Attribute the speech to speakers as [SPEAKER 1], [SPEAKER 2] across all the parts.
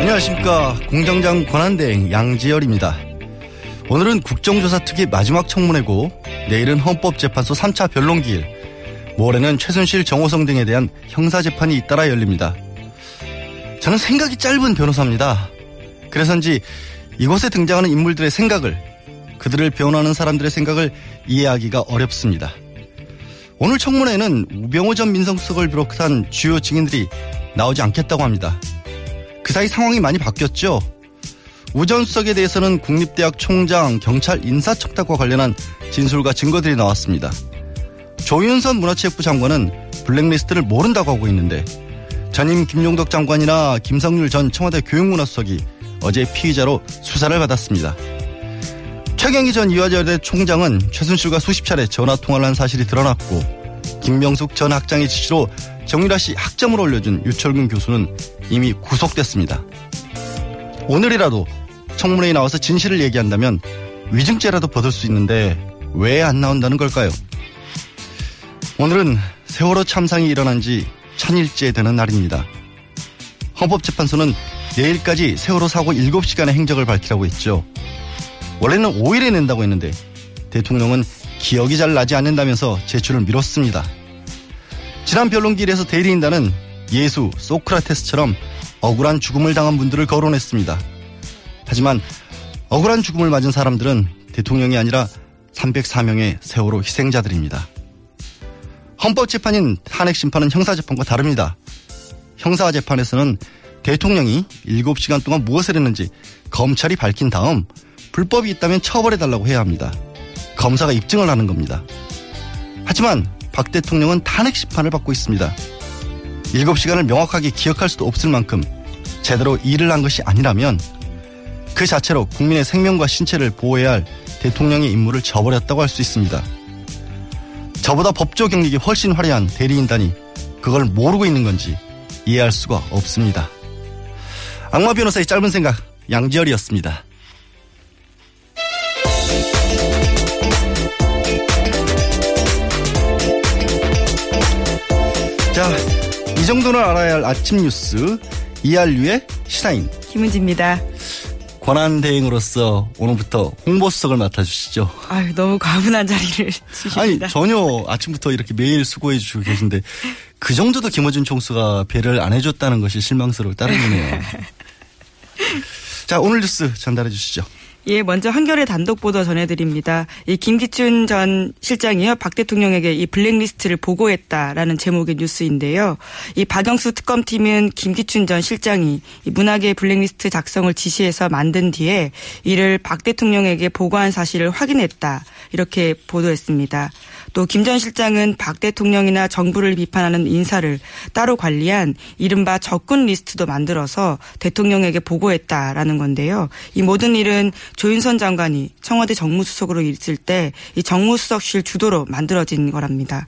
[SPEAKER 1] 안녕하십니까 공장장 권한대행 양지열입니다. 오늘은 국정조사 특위 마지막 청문회고 내일은 헌법재판소 3차 변론기일 모레는 최순실 정호성 등에 대한 형사재판이 잇따라 열립니다. 저는 생각이 짧은 변호사입니다. 그래서인지 이곳에 등장하는 인물들의 생각을 그들을 변호하는 사람들의 생각을 이해하기가 어렵습니다. 오늘 청문회에는 우병호 전 민정수석을 비롯한 주요 증인들이 나오지 않겠다고 합니다. 그 사이 상황이 많이 바뀌었죠. 우 전 수석에 대해서는 국립대학 총장 경찰 인사청탁과 관련한 진술과 증거들이 나왔습니다. 조윤선 문화체육부 장관은 블랙리스트를 모른다고 하고 있는데 전임 김용덕 장관이나 김성률 전 청와대 교육문화수석이 어제 피의자로 수사를 받았습니다. 최경희 전 이화여대 총장은 최순실과 수십 차례 전화 통화를 한 사실이 드러났고 김명숙 전 학장의 지시로 정유라 씨 학점을 올려준 유철근 교수는 이미 구속됐습니다. 오늘이라도 청문회에 나와서 진실을 얘기한다면 위증죄라도 받을 수 있는데 왜 안 나온다는 걸까요? 오늘은 세월호 참상이 일어난 지 천일째 되는 날입니다. 헌법재판소는 내일까지 세월호 사고 7시간의 행적을 밝히라고 했죠. 원래는 5일에 낸다고 했는데 대통령은 기억이 잘 나지 않는다면서 제출을 미뤘습니다. 지난 변론기일에서 대리인단은 예수, 소크라테스처럼 억울한 죽음을 당한 분들을 거론했습니다. 하지만 억울한 죽음을 맞은 사람들은 대통령이 아니라 304명의 세월호 희생자들입니다. 헌법재판인 탄핵심판은 형사재판과 다릅니다. 형사재판에서는 대통령이 7시간 동안 무엇을 했는지 검찰이 밝힌 다음 불법이 있다면 처벌해달라고 해야 합니다. 검사가 입증을 하는 겁니다. 하지만 박 대통령은 탄핵 심판을 받고 있습니다. 7시간을 명확하게 기억할 수도 없을 만큼 제대로 일을 한 것이 아니라면 그 자체로 국민의 생명과 신체를 보호해야 할 대통령의 임무를 저버렸다고 할 수 있습니다. 저보다 법조 경력이 훨씬 화려한 대리인단이 그걸 모르고 있는 건지 이해할 수가 없습니다. 악마 변호사의 짧은 생각 양지열이었습니다. 자, 이 정도는 알아야 할 아침 뉴스 이알류의 시사인
[SPEAKER 2] 김은지입니다.
[SPEAKER 1] 권한 대행으로서 오늘부터 홍보수석을 맡아주시죠.
[SPEAKER 2] 아유 너무 과분한 자리를
[SPEAKER 1] 아니
[SPEAKER 2] 주십니다.
[SPEAKER 1] 전혀 아침부터 이렇게 매일 수고해 주시고 계신데 그 정도도 김어준 총수가 배려를 안 해줬다는 것이 실망스러울 따름이네요. 자 오늘 뉴스 전달해 주시죠.
[SPEAKER 2] 예, 먼저 한겨레 단독 보도 전해드립니다. 이 김기춘 전 실장이요 박 대통령에게 이 블랙리스트를 보고했다라는 제목의 뉴스인데요. 이 박영수 특검팀은 김기춘 전 실장이 이 문학의 블랙리스트 작성을 지시해서 만든 뒤에 이를 박 대통령에게 보고한 사실을 확인했다 이렇게 보도했습니다. 또 김 전 실장은 박 대통령이나 정부를 비판하는 인사를 따로 관리한 이른바 적군 리스트도 만들어서 대통령에게 보고했다라는 건데요. 이 모든 일은 조윤선 장관이 청와대 정무수석으로 있을 때 이 정무수석실 주도로 만들어진 거랍니다.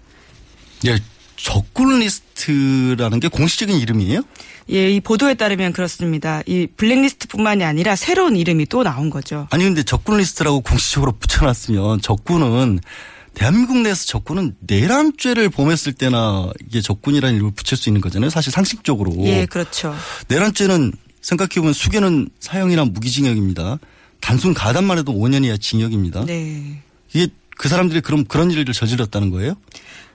[SPEAKER 1] 예, 적군 리스트라는 게 공식적인 이름이에요?
[SPEAKER 2] 예, 이 보도에 따르면 그렇습니다. 이 블랙리스트뿐만이 아니라 새로운 이름이 또 나온 거죠.
[SPEAKER 1] 아니 근데 적군 리스트라고 공식적으로 붙여놨으면 적군은 대한민국 내에서 적군은 내란죄를 범했을 때나 이게 적군이라는 이름을 붙일 수 있는 거잖아요. 사실 상식적으로.
[SPEAKER 2] 예, 그렇죠.
[SPEAKER 1] 내란죄는 생각해보면 수개는 사형이나 무기징역입니다. 단순 가담만 해도 5년 이하 징역입니다.
[SPEAKER 2] 네.
[SPEAKER 1] 이게 그 사람들이 그럼 그런 일을 저질렀다는 거예요?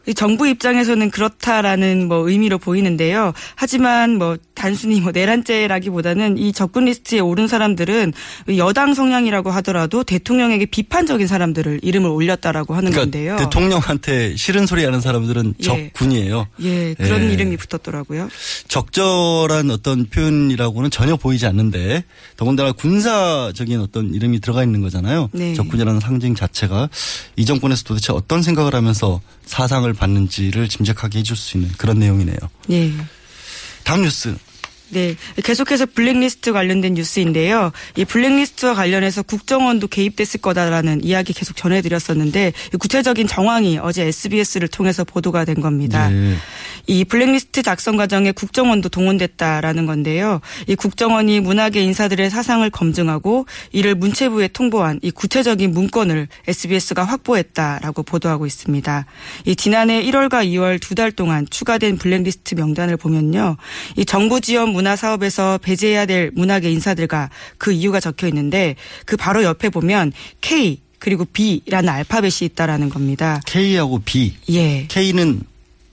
[SPEAKER 2] 이 정부 입장에서는 그렇다라는 뭐 의미로 보이는데요. 하지만 뭐 단순히 뭐 내란죄라기보다는 이 적군 리스트에 오른 사람들은 여당 성향이라고 하더라도 대통령에게 비판적인 사람들을 이름을 올렸다라고 하는
[SPEAKER 1] 그러니까
[SPEAKER 2] 건데요.
[SPEAKER 1] 대통령한테 싫은 소리 하는 사람들은
[SPEAKER 2] 예.
[SPEAKER 1] 적군이에요.
[SPEAKER 2] 예, 그런
[SPEAKER 1] 예.
[SPEAKER 2] 이름이 붙었더라고요.
[SPEAKER 1] 적절한 어떤 표현이라고는 전혀 보이지 않는데 더군다나 군사적인 어떤 이름이 들어가 있는 거잖아요.
[SPEAKER 2] 네.
[SPEAKER 1] 적군이라는 상징 자체가 이 정권에서 도대체 어떤 생각을 하면서 사상을 받는지를 짐작하게 해줄 수 있는 그런 내용이네요.
[SPEAKER 2] 예.
[SPEAKER 1] 다음 뉴스.
[SPEAKER 2] 네. 계속해서 블랙리스트 관련된 뉴스인데요. 이 블랙리스트와 관련해서 국정원도 개입됐을 거다라는 이야기 계속 전해드렸었는데 이 구체적인 정황이 어제 SBS를 통해서 보도가 된 겁니다.
[SPEAKER 1] 네.
[SPEAKER 2] 이 블랙리스트 작성 과정에 국정원도 동원됐다라는 건데요. 이 국정원이 문학의 인사들의 사상을 검증하고 이를 문체부에 통보한 이 구체적인 문건을 SBS가 확보했다라고 보도하고 있습니다. 이 지난해 1월과 2월 두 달 동안 추가된 블랙리스트 명단을 보면요. 이 정부 지원 문화 사업에서 배제해야 될 문학의 인사들과 그 이유가 적혀 있는데 그 바로 옆에 보면 K 그리고 B라는 알파벳이 있다라는 겁니다.
[SPEAKER 1] K하고 B.
[SPEAKER 2] 예.
[SPEAKER 1] K는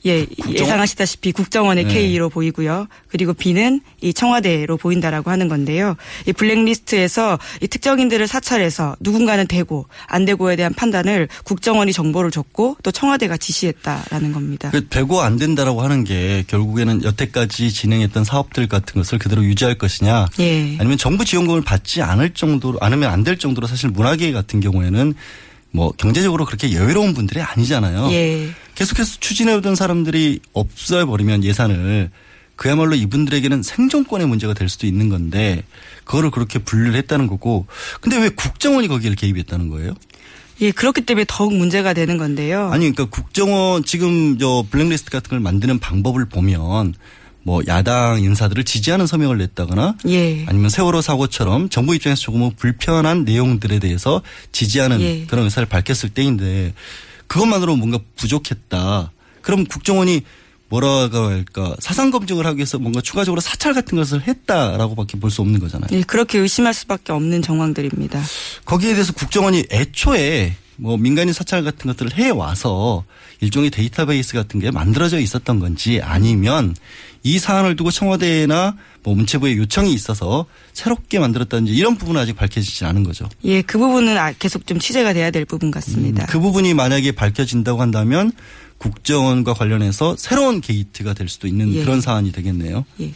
[SPEAKER 2] 예, 예상하시다시피 국정원의
[SPEAKER 1] 네.
[SPEAKER 2] K로 보이고요. 그리고 B는 이 청와대로 보인다라고 하는 건데요. 이 블랙리스트에서 이 특정인들을 사찰해서 누군가는 되고 안 되고에 대한 판단을 국정원이 정보를 줬고 또 청와대가 지시했다라는 겁니다.
[SPEAKER 1] 그 되고 안 된다라고 하는 게 결국에는 여태까지 진행했던 사업들 같은 것을 그대로 유지할 것이냐
[SPEAKER 2] 예.
[SPEAKER 1] 아니면 정부 지원금을 받지 않을 정도로 않으면 안 될 정도로 사실 문화계 같은 경우에는 뭐 경제적으로 그렇게 여유로운 분들이 아니잖아요.
[SPEAKER 2] 예.
[SPEAKER 1] 계속해서 추진해오던 사람들이 없어버리면 예산을 그야말로 이분들에게는 생존권의 문제가 될 수도 있는 건데 그거를 그렇게 분류를 했다는 거고 근데 왜 국정원이 거기를 개입했다는 거예요?
[SPEAKER 2] 예, 그렇기 때문에 더욱 문제가 되는 건데요.
[SPEAKER 1] 아니 그러니까 국정원 지금 저 블랙리스트 같은 걸 만드는 방법을 보면 뭐 야당 인사들을 지지하는 서명을 냈다거나
[SPEAKER 2] 예.
[SPEAKER 1] 아니면 세월호 사고처럼 정부 입장에서 조금은 불편한 내용들에 대해서 지지하는
[SPEAKER 2] 예.
[SPEAKER 1] 그런 의사를 밝혔을 때인데 그것만으로 뭔가 부족했다. 그럼 국정원이 뭐라고 할까 사상 검증을 하기 위해서 뭔가 추가적으로 사찰 같은 것을 했다라고밖에 볼 수 없는 거잖아요.
[SPEAKER 2] 예, 그렇게 의심할 수밖에 없는 정황들입니다.
[SPEAKER 1] 거기에 대해서 국정원이 애초에 뭐 민간인 사찰 같은 것들을 해 와서 일종의 데이터베이스 같은 게 만들어져 있었던 건지 아니면 이 사안을 두고 청와대나 뭐 문체부에 요청이 있어서 새롭게 만들었다든지 이런 부분은 아직 밝혀지지 않은 거죠.
[SPEAKER 2] 예, 그 부분은 아- 계속 좀 취재가 돼야 될 부분 같습니다.
[SPEAKER 1] 그 부분이 만약에 밝혀진다고 한다면 국정원과 관련해서 새로운 게이트가 될 수도 있는
[SPEAKER 2] 예.
[SPEAKER 1] 그런 사안이 되겠네요.
[SPEAKER 2] 예.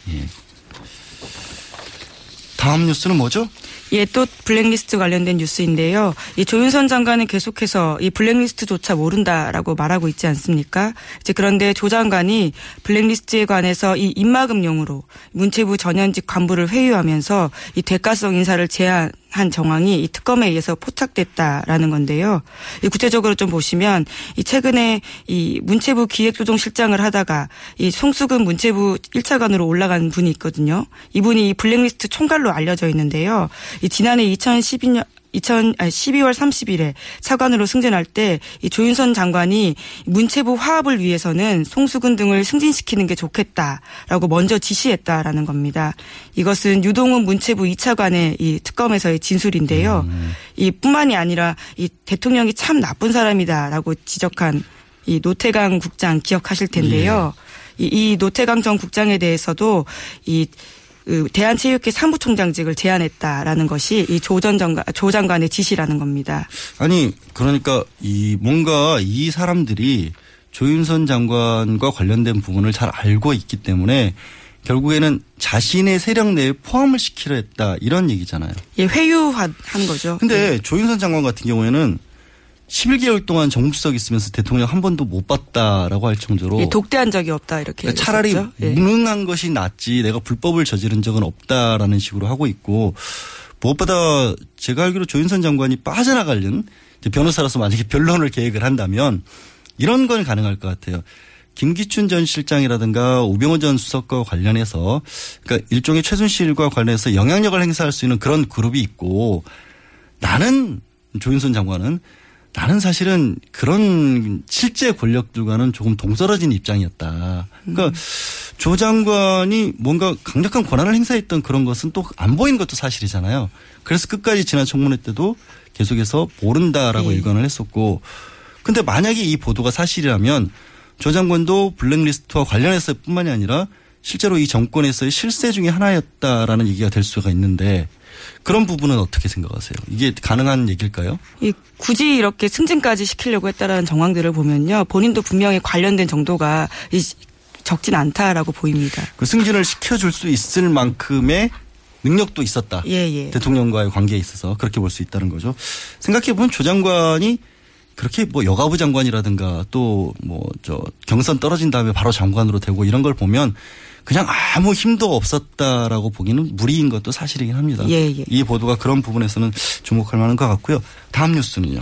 [SPEAKER 1] 다음 뉴스는 뭐죠?
[SPEAKER 2] 예, 또 블랙리스트 관련된 뉴스인데요. 이 조윤선 장관은 계속해서 이 블랙리스트조차 모른다라고 말하고 있지 않습니까? 이제 그런데 조 장관이 블랙리스트에 관해서 이 입막음용으로 문체부 전현직 간부를 회유하면서 이 대가성 인사를 제안한 정황이 이 특검에 의해서 포착됐다라는 건데요. 이 구체적으로 좀 보시면 이 최근에 이 문체부 기획조정실장을 하다가 이 송수근 문체부 1차관으로 올라간 분이 있거든요. 이분이 이 블랙리스트 총괄로 알려져 있는데요. 이 지난해 2012년 2000, 아니 12월 30일에 차관으로 승진할 때 이 조윤선 장관이 문체부 화합을 위해서는 송수근 등을 승진시키는 게 좋겠다라고 먼저 지시했다라는 겁니다. 이것은 유동훈 문체부 2차관의 이 특검에서의 진술인데요. 이 뿐만이 아니라 이 대통령이 참 나쁜 사람이다라고 지적한 이 노태강 국장 기억하실 텐데요. 이, 이 노태강 전 국장에 대해서도 이 그 대한체육회 사무총장직을 제안했다라는 것이 이 조전 장관 조 장관의 지시라는 겁니다.
[SPEAKER 1] 아니 그러니까 이 뭔가 이 사람들이 조윤선 장관과 관련된 부분을 잘 알고 있기 때문에 결국에는 자신의 세력 내에 포함을 시키려 했다 이런 얘기잖아요.
[SPEAKER 2] 예, 회유한 거죠.
[SPEAKER 1] 근데
[SPEAKER 2] 네.
[SPEAKER 1] 조윤선 장관 같은 경우에는 11개월 동안 정부석 있으면서 대통령 한 번도 못 봤다라고 할 정도로
[SPEAKER 2] 예, 독대한 적이 없다 이렇게
[SPEAKER 1] 그러니까 차라리.
[SPEAKER 2] 예.
[SPEAKER 1] 무능한 것이 낫지 내가 불법을 저지른 적은 없다라는 식으로 하고 있고 무엇보다 제가 알기로 조윤선 장관이 빠져나가려는 이제 변호사로서 만약에 변론을 계획을 한다면 이런 건 가능할 것 같아요. 김기춘 전 실장이라든가 우병호 전 수석과 관련해서 그러니까 일종의 최순실과 관련해서 영향력을 행사할 수 있는 그런 그룹이 있고 나는 조윤선 장관은 나는 사실은 그런 실제 권력들과는 조금 동떨어진 입장이었다. 그러니까
[SPEAKER 2] 음.
[SPEAKER 1] 조 장관이 뭔가 강력한 권한을 행사했던 그런 것은 또 안 보인 것도 사실이잖아요. 그래서 끝까지 지난 청문회 때도 계속해서 모른다라고
[SPEAKER 2] 네.
[SPEAKER 1] 일관을 했었고 근데 만약에 이 보도가 사실이라면 조 장관도 블랙리스트와 관련해서 뿐만이 아니라 실제로 이 정권에서의 실세 중에 하나였다라는 얘기가 될 수가 있는데 그런 부분은 어떻게 생각하세요? 이게 가능한 얘기일까요?
[SPEAKER 2] 이 굳이 이렇게 승진까지 시키려고 했다라는 정황들을 보면요. 본인도 분명히 관련된 정도가 이 적진 않다라고 보입니다.
[SPEAKER 1] 그 승진을 시켜줄 수 있을 만큼의 능력도 있었다.
[SPEAKER 2] 예, 예.
[SPEAKER 1] 대통령과의 관계에 있어서 그렇게 볼 수 있다는 거죠. 생각해보면 조 장관이 그렇게 뭐 여가부 장관이라든가 또 뭐 저 경선 떨어진 다음에 바로 장관으로 되고 이런 걸 보면 그냥 아무 힘도 없었다라고 보기는 무리인 것도 사실이긴 합니다.
[SPEAKER 2] 예, 예.
[SPEAKER 1] 이 보도가 그런 부분에서는 주목할 만한 것 같고요. 다음 뉴스는요.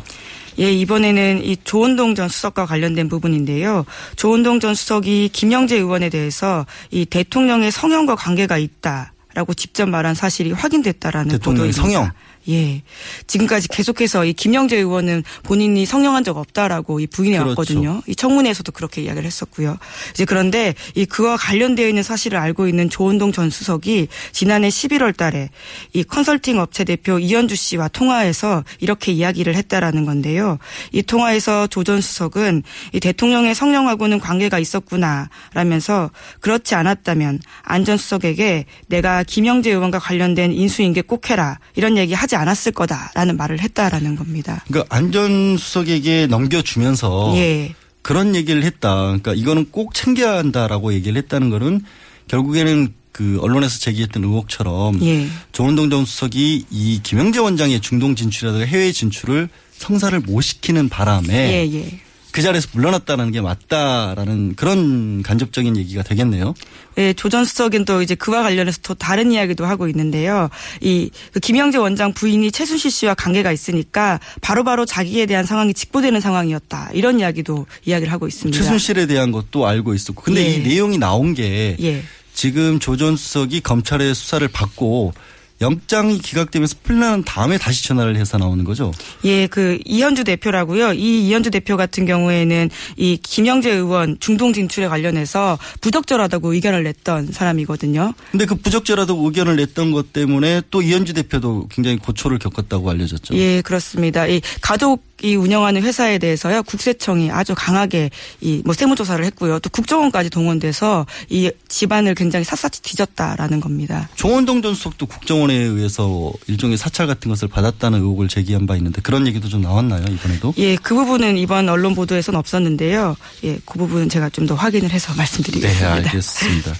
[SPEAKER 2] 예, 이번에는 이 조은동 전 수석과 관련된 부분인데요. 조은동 전 수석이 김영재 의원에 대해서 이 대통령의 성형과 관계가 있다 라고 직접 말한 사실이 확인됐다라는
[SPEAKER 1] 대통령의
[SPEAKER 2] 보도입니다.
[SPEAKER 1] 성형?
[SPEAKER 2] 예. 지금까지 계속해서 이 김영재 의원은 본인이 성형한 적 없다라고 이 부인해
[SPEAKER 1] 그렇죠.
[SPEAKER 2] 왔거든요. 이 청문회에서도 그렇게 이야기를 했었고요. 이제 그런데 이 그와 관련되어 있는 사실을 알고 있는 조은동 전 수석이 지난해 11월 달에 이 컨설팅 업체 대표 이현주 씨와 통화해서 이렇게 이야기를 했다라는 건데요. 이 통화에서 조 전 수석은 이 대통령의 성령하고는 관계가 있었구나 라면서 그렇지 않았다면 안 전 수석에게 내가 김영재 의원과 관련된 인수인계 꼭 해라 이런 얘기 하지 않았을 거다라는 말을 했다라는 겁니다.
[SPEAKER 1] 그러니까 안전수석에게 넘겨주면서
[SPEAKER 2] 예.
[SPEAKER 1] 그런 얘기를 했다. 그러니까 이거는 꼭 챙겨야 한다라고 얘기를 했다는 거는 결국에는 그 언론에서 제기했던 의혹처럼
[SPEAKER 2] 예.
[SPEAKER 1] 조은동 전 수석이 이 김영재 원장의 중동 진출이라든가 해외 진출을 성사를 못 시키는 바람에
[SPEAKER 2] 예, 예.
[SPEAKER 1] 그 자리에서 물러났다는 게 맞다라는 그런 간접적인 얘기가 되겠네요.
[SPEAKER 2] 예, 조전 수석은 또 이제 그와 관련해서 또 다른 이야기도 하고 있는데요. 이그 김영재 원장 부인이 최순실 씨와 관계가 있으니까 바로 바로 자기에 대한 상황이 직보되는 상황이었다. 이런 이야기도 이야기를 하고 있습니다.
[SPEAKER 1] 최순실에 대한 것도 알고 있었고. 근데
[SPEAKER 2] 예.
[SPEAKER 1] 이 내용이 나온 게
[SPEAKER 2] 예.
[SPEAKER 1] 지금 조전 수석이 검찰의 수사를 받고 영장이 기각되면서 풀려난 다음에 다시 전화를 해서 나오는 거죠.
[SPEAKER 2] 예, 그 이현주 대표라고요. 이 이현주 대표 같은 경우에는 이 김영재 의원 중동 진출에 관련해서 부적절하다고 의견을 냈던 사람이거든요.
[SPEAKER 1] 근데 그 부적절하다고 의견을 냈던 것 때문에 또 이현주 대표도 굉장히 고초를 겪었다고 알려졌죠.
[SPEAKER 2] 예, 그렇습니다. 이 가족 이 운영하는 회사에 대해서요 국세청이 아주 강하게 이 뭐 세무조사를 했고요. 또 국정원까지 동원돼서 이 집안을 굉장히 샅샅이 뒤졌다라는 겁니다.
[SPEAKER 1] 조원동 전 수석도 국정원에 의해서 일종의 사찰 같은 것을 받았다는 의혹을 제기한 바 있는데 그런 얘기도 좀 나왔나요 이번에도?
[SPEAKER 2] 예, 그 부분은 이번 언론 보도에서는 없었는데요. 예, 그 부분은 제가 좀 더 확인을 해서
[SPEAKER 1] 네,
[SPEAKER 2] 말씀드리겠습니다.
[SPEAKER 1] 알겠습니다.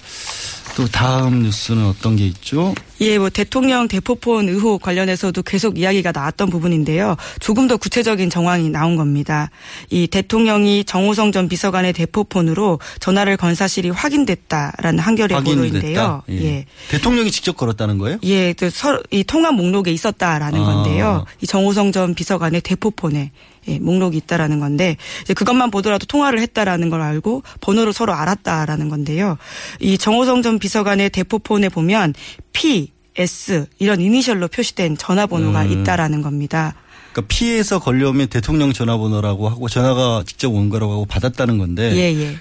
[SPEAKER 1] 또 다음 뉴스는 어떤 게 있죠?
[SPEAKER 2] 예, 뭐 대통령 대포폰 의혹 관련해서도 계속 이야기가 나왔던 부분인데요. 조금 더 구체적인 정황이 나온 겁니다. 이 대통령이 정호성 전 비서관의 대포폰으로 전화를 건 사실이 확인됐다라는 한겨레
[SPEAKER 1] 확인이
[SPEAKER 2] 보도인데요.
[SPEAKER 1] 예.
[SPEAKER 2] 예.
[SPEAKER 1] 대통령이 직접 걸었다는 거예요?
[SPEAKER 2] 예, 그 서- 이 통화 목록에 있었다라는
[SPEAKER 1] 아.
[SPEAKER 2] 건데요. 이 정호성 전 비서관의 대포폰에 예, 목록이 있다라는 건데 이제 그것만 보더라도 통화를 했다라는 걸 알고 번호를 서로 알았다라는 건데요. 이 정호성 전 비서관의 대포폰에 보면 P, S 이런 이니셜로 표시된 전화번호가
[SPEAKER 1] 음.
[SPEAKER 2] 있다라는 겁니다.
[SPEAKER 1] 그러니까 피해서 걸려오면 대통령 전화번호라고 하고 전화가 직접 온 거라고 하고 받았다는 건데
[SPEAKER 2] 예, 예.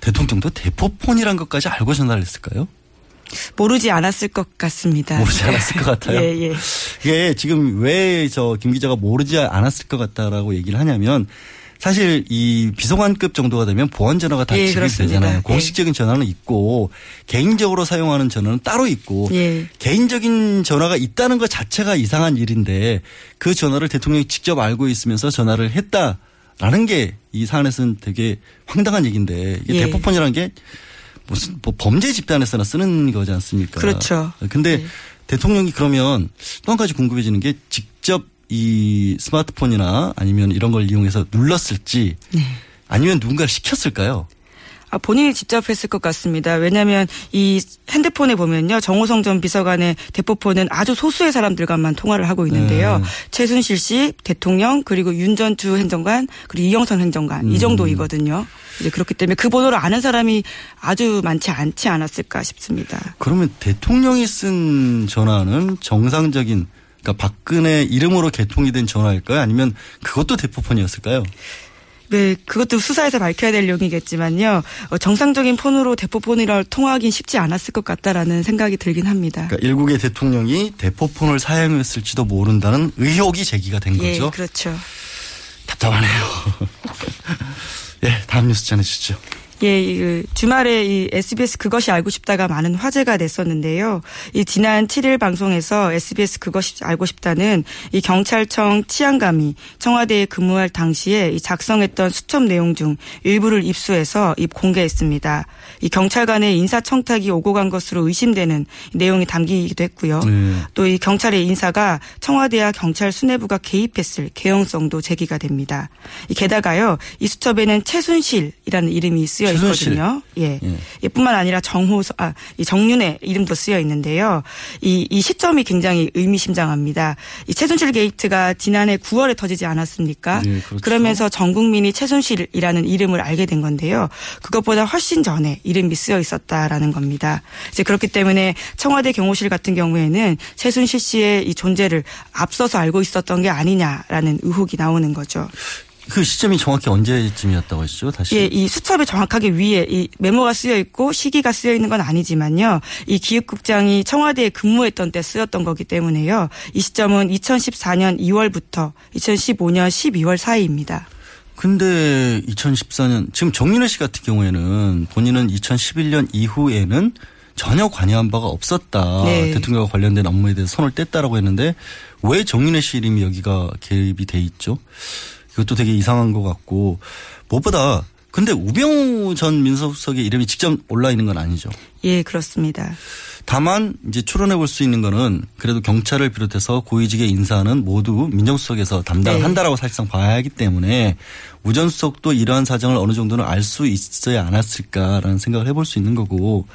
[SPEAKER 1] 대통령도 대포폰이란 것까지 알고 전화를 했을까요?
[SPEAKER 2] 모르지 않았을 것 같습니다.
[SPEAKER 1] 모르지 않았을 것 같아요.
[SPEAKER 2] 예, 예.
[SPEAKER 1] 이게 지금 왜 저 김 기자가 모르지 않았을 것 같다라고 얘기를 하냐면 사실 이 비서관급 정도가 되면 보안 전화가 다
[SPEAKER 2] 예,
[SPEAKER 1] 지급이
[SPEAKER 2] 그렇습니다.
[SPEAKER 1] 되잖아요.
[SPEAKER 2] 예.
[SPEAKER 1] 공식적인 전화는 있고 개인적으로 사용하는 전화는 따로 있고
[SPEAKER 2] 예.
[SPEAKER 1] 개인적인 전화가 있다는 것 자체가 이상한 일인데 그 전화를 대통령이 직접 알고 있으면서 전화를 했다라는 게 이 사안에서는 되게 황당한 얘기인데 이게
[SPEAKER 2] 예.
[SPEAKER 1] 대포폰이라는 게 무슨 뭐 범죄 집단에서나 쓰는 거지 않습니까?
[SPEAKER 2] 그렇죠.
[SPEAKER 1] 근데 대통령이 그러면 또 한 가지 궁금해지는 게 직접 이 스마트폰이나 아니면 이런 걸 이용해서 눌렀을지 아니면 누군가를 시켰을까요?
[SPEAKER 2] 아, 본인이 직접 했을 것 같습니다. 왜냐하면 이 핸드폰에 보면요. 정호성 전 비서관의 대포폰은 아주 소수의 사람들과만 통화를 하고 있는데요.
[SPEAKER 1] 네.
[SPEAKER 2] 최순실 씨, 대통령, 그리고 윤전주 행정관, 그리고 이영선 행정관 이
[SPEAKER 1] 음.
[SPEAKER 2] 정도이거든요. 이제 그렇기 때문에 그 번호를 아는 사람이 아주 많지 않지 않았을까 싶습니다.
[SPEAKER 1] 그러면 대통령이 쓴 전화는 정상적인 그러니까 박근혜 이름으로 개통이 된 전화일까요? 아니면 그것도 대포폰이었을까요?
[SPEAKER 2] 네, 그것도 수사에서 밝혀야 될 내용이겠지만요. 어, 정상적인 폰으로 대포폰이라 통화하긴 쉽지 않았을 것 같다라는 생각이 들긴 합니다.
[SPEAKER 1] 그러니까 일국의 대통령이 대포폰을 사용했을지도 모른다는 의혹이 제기가 된
[SPEAKER 2] 예,
[SPEAKER 1] 거죠.
[SPEAKER 2] 그렇죠.
[SPEAKER 1] 답답하네요. 예, 다음 뉴스 전해주시죠.
[SPEAKER 2] 예, 이, 그 주말에 이 SBS 그것이 알고 싶다가 많은 화제가 됐었는데요. 이 지난 7일 방송에서 SBS 그것이 알고 싶다는 이 경찰청 치안감이 청와대에 근무할 당시에 이 작성했던 수첩 내용 중 일부를 입수해서 입 공개했습니다. 이 경찰관의 인사청탁이 오고 간 것으로 의심되는 내용이 담기기도 했고요.
[SPEAKER 1] 네.
[SPEAKER 2] 또이 경찰의 인사가 청와대와 경찰 수뇌부가 개입했을 개연성도 제기가 됩니다. 이 게다가요, 이 수첩에는 최순실이라는 이름이 쓰여
[SPEAKER 1] 최순실.
[SPEAKER 2] 있거든요. 예.
[SPEAKER 1] 예.
[SPEAKER 2] 예, 뿐만 아니라 정호서, 아, 이 정윤의 이름도 쓰여 있는데요. 이, 이 시점이 굉장히 의미심장합니다. 이 최순실 게이트가 지난해 9월에 터지지 않았습니까?
[SPEAKER 1] 네, 그렇죠.
[SPEAKER 2] 그러면서 전 국민이 최순실이라는 이름을 알게 된 건데요. 그것보다 훨씬 전에 이름이 쓰여 있었다라는 겁니다. 이제 그렇기 때문에 청와대 경호실 같은 경우에는 최순실 씨의 이 존재를 앞서서 알고 있었던 게 아니냐라는 의혹이 나오는 거죠.
[SPEAKER 1] 그 시점이 정확히 언제쯤이었다고 하시죠? 다시.
[SPEAKER 2] 예, 이 수첩에 정확하게 위에 이 메모가 쓰여 있고 시기가 쓰여 있는 건 아니지만요. 이 기획국장이 청와대에 근무했던 때 쓰였던 거기 때문에요. 이 시점은 2014년 2월부터 2015년 12월 사이입니다.
[SPEAKER 1] 근데 2014년 지금 정윤혜 씨 같은 경우에는 본인은 2011년 이후에는 전혀 관여한 바가 없었다.
[SPEAKER 2] 네.
[SPEAKER 1] 대통령과 관련된 업무에 대해서 손을 뗐다라고 했는데 왜 정윤혜 씨 이름이 여기가 개입이 돼 있죠? 이것도 되게 이상한 것 같고 무엇보다 근데 우병우 전 민서수석의 이름이 직접 올라 있는 건 아니죠.
[SPEAKER 2] 예, 그렇습니다.
[SPEAKER 1] 다만 이제 추론해 볼 수 있는 거는 그래도 경찰을 비롯해서 고위직의 인사는 모두 민정수석에서 담당을
[SPEAKER 2] 네.
[SPEAKER 1] 한다라고 사실상 봐야 하기 때문에 우전 수석도 이러한 사정을 어느 정도는 알 수 있어야 않았을까라는 생각을 해볼 수 있는 거고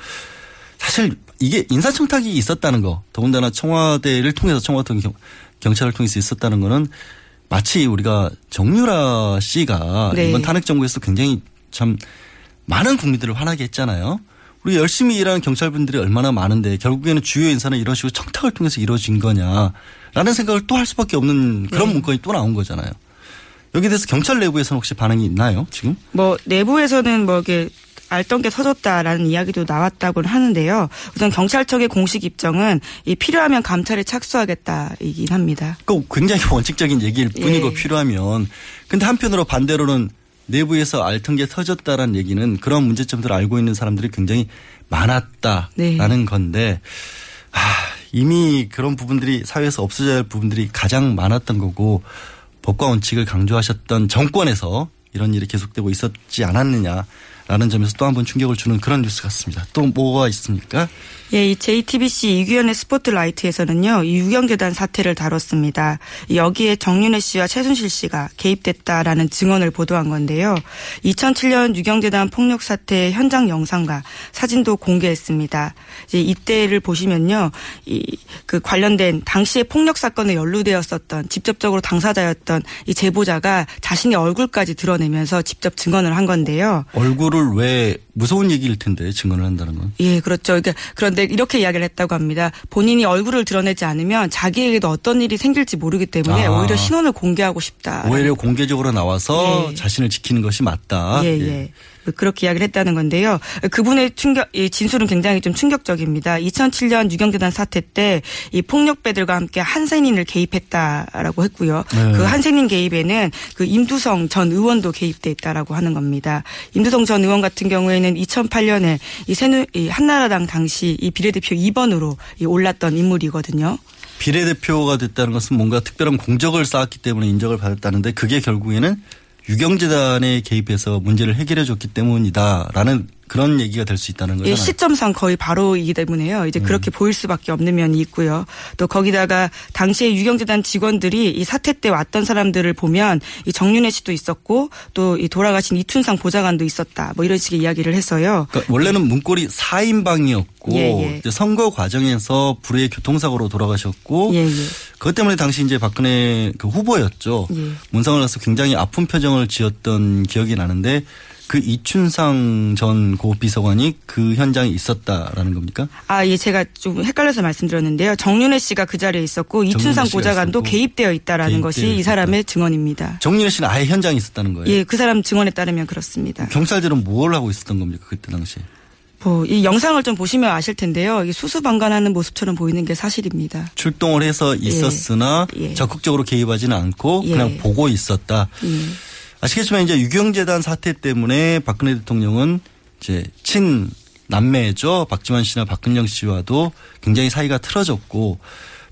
[SPEAKER 1] 사실 이게 인사청탁이 있었다는 거 더군다나 청와대를 통해서 청와대 경- 경찰을 통해서 있었다는 거는 마치 우리가 정유라 씨가
[SPEAKER 2] 네.
[SPEAKER 1] 이번 탄핵 정부에서 굉장히 참 많은 국민들을 화나게 했잖아요. 우리 열심히 일하는 경찰분들이 얼마나 많은데 결국에는 주요 인사는 이런 식으로 청탁을 통해서 이루어진 거냐라는 생각을 또 할 수밖에 없는 그런
[SPEAKER 2] 네.
[SPEAKER 1] 문건이 또 나온 거잖아요. 여기에 대해서 경찰 내부에서는 혹시 반응이 있나요? 지금?
[SPEAKER 2] 뭐 내부에서는 뭐 이게 알던 게 터졌다라는 이야기도 나왔다고는 하는데요. 우선 경찰청의 공식 입장은 이 필요하면 감찰에 착수하겠다이긴 합니다.
[SPEAKER 1] 그 굉장히 원칙적인 얘기일 뿐이고
[SPEAKER 2] 예.
[SPEAKER 1] 필요하면 근데 한편으로 반대로는 내부에서 알턴 게 터졌다라는 얘기는 그런 문제점들을 알고 있는 사람들이 굉장히 많았다라는
[SPEAKER 2] 네.
[SPEAKER 1] 건데 아, 이미 그런 부분들이 사회에서 없어져야 할 부분들이 가장 많았던 거고 법과 원칙을 강조하셨던 정권에서 이런 일이 계속되고 있었지 않았느냐 라는 점에서 또 한 번 충격을 주는 그런 뉴스 같습니다. 또 뭐가 있습니까?
[SPEAKER 2] 예, 이 JTBC 이규현의 스포트라이트에서는요, 이 유경재단 사태를 다뤘습니다. 이 여기에 정윤혜 씨와 최순실 씨가 개입됐다라는 증언을 보도한 건데요. 2007년 유경재단 폭력 사태 현장 영상과 사진도 공개했습니다. 이제 이때를 보시면요, 이 그 관련된 당시의 폭력 사건에 연루되었었던 직접적으로 당사자였던 이 제보자가 자신의 얼굴까지 드러내면서 직접 증언을 한 건데요.
[SPEAKER 1] 얼굴을 왜 무서운 얘기일 텐데 증언을 한다는 건.
[SPEAKER 2] 예, 그렇죠. 그러니까 그런데 이렇게 이야기를 했다고 합니다. 본인이 얼굴을 드러내지 않으면 자기에게도 어떤 일이 생길지 모르기 때문에
[SPEAKER 1] 아.
[SPEAKER 2] 오히려 신원을 공개하고 싶다.
[SPEAKER 1] 오히려 공개적으로 나와서
[SPEAKER 2] 예.
[SPEAKER 1] 자신을 지키는 것이 맞다.
[SPEAKER 2] 예, 예. 그렇게 이야기를 했다는 건데요. 그분의 충격, 이 진술은 굉장히 좀 충격적입니다. 2007년 유경재단 사태 때 이 폭력배들과 함께 한센인을 개입했다라고 했고요.
[SPEAKER 1] 네.
[SPEAKER 2] 그 한센인 개입에는 그 임두성 전 의원도 개입돼 있다라고 하는 겁니다. 임두성 전 의원 같은 경우에는 2008년에 이 새누, 이 한나라당 당시 이 비례대표 2번으로 이 올랐던 인물이거든요.
[SPEAKER 1] 비례대표가 됐다는 것은 뭔가 특별한 공적을 쌓았기 때문에 인정을 받았다는데 그게 결국에는 유경재단에 개입해서 문제를 해결해 줬기 때문이다라는 그런 얘기가 될 수 있다는
[SPEAKER 2] 예,
[SPEAKER 1] 거잖아요.
[SPEAKER 2] 시점상 거의 바로이기 때문에요. 이제 그렇게 보일 수밖에 없는 면이 있고요. 또 거기다가 당시에 유경재단 직원들이 이 사태 때 왔던 사람들을 보면 이 정윤혜 씨도 있었고 또 이 돌아가신 이춘상 보좌관도 있었다. 뭐 이런 식의 이야기를 해서요.
[SPEAKER 1] 그러니까 원래는 문고리 4인방이었고
[SPEAKER 2] 예, 예.
[SPEAKER 1] 선거 과정에서 불의의 교통사고로 돌아가셨고
[SPEAKER 2] 예, 예.
[SPEAKER 1] 그것 때문에 당시 이제 박근혜 그 후보였죠.
[SPEAKER 2] 예.
[SPEAKER 1] 문상을 가서 굉장히 아픈 표정을 지었던 기억이 나는데 그 이춘상 전 고비서관이 그 현장에 있었다라는 겁니까?
[SPEAKER 2] 아, 예, 제가 좀 헷갈려서 말씀드렸는데요. 정윤혜 씨가 그 자리에 있었고 이춘상
[SPEAKER 1] 있었고
[SPEAKER 2] 개입되어 있다라는
[SPEAKER 1] 개입되어
[SPEAKER 2] 것이 이
[SPEAKER 1] 있었다.
[SPEAKER 2] 사람의 증언입니다.
[SPEAKER 1] 정윤혜 씨는 아예 현장에 있었다는 거예요.
[SPEAKER 2] 예, 그 사람 증언에 따르면 그렇습니다.
[SPEAKER 1] 경찰들은 뭘 하고 있었던 겁니까 그때 당시?
[SPEAKER 2] 뭐, 이 영상을 좀 보시면 아실 텐데요. 수수방관하는 모습처럼 보이는 게 사실입니다.
[SPEAKER 1] 출동을 해서 있었으나
[SPEAKER 2] 예.
[SPEAKER 1] 적극적으로 개입하지는 않고
[SPEAKER 2] 예.
[SPEAKER 1] 그냥 보고 있었다.
[SPEAKER 2] 예.
[SPEAKER 1] 아시겠지만 이제 유경재단 사태 때문에 박근혜 대통령은 이제 친 남매죠. 박지원 씨나 박근영 씨와도 굉장히 사이가 틀어졌고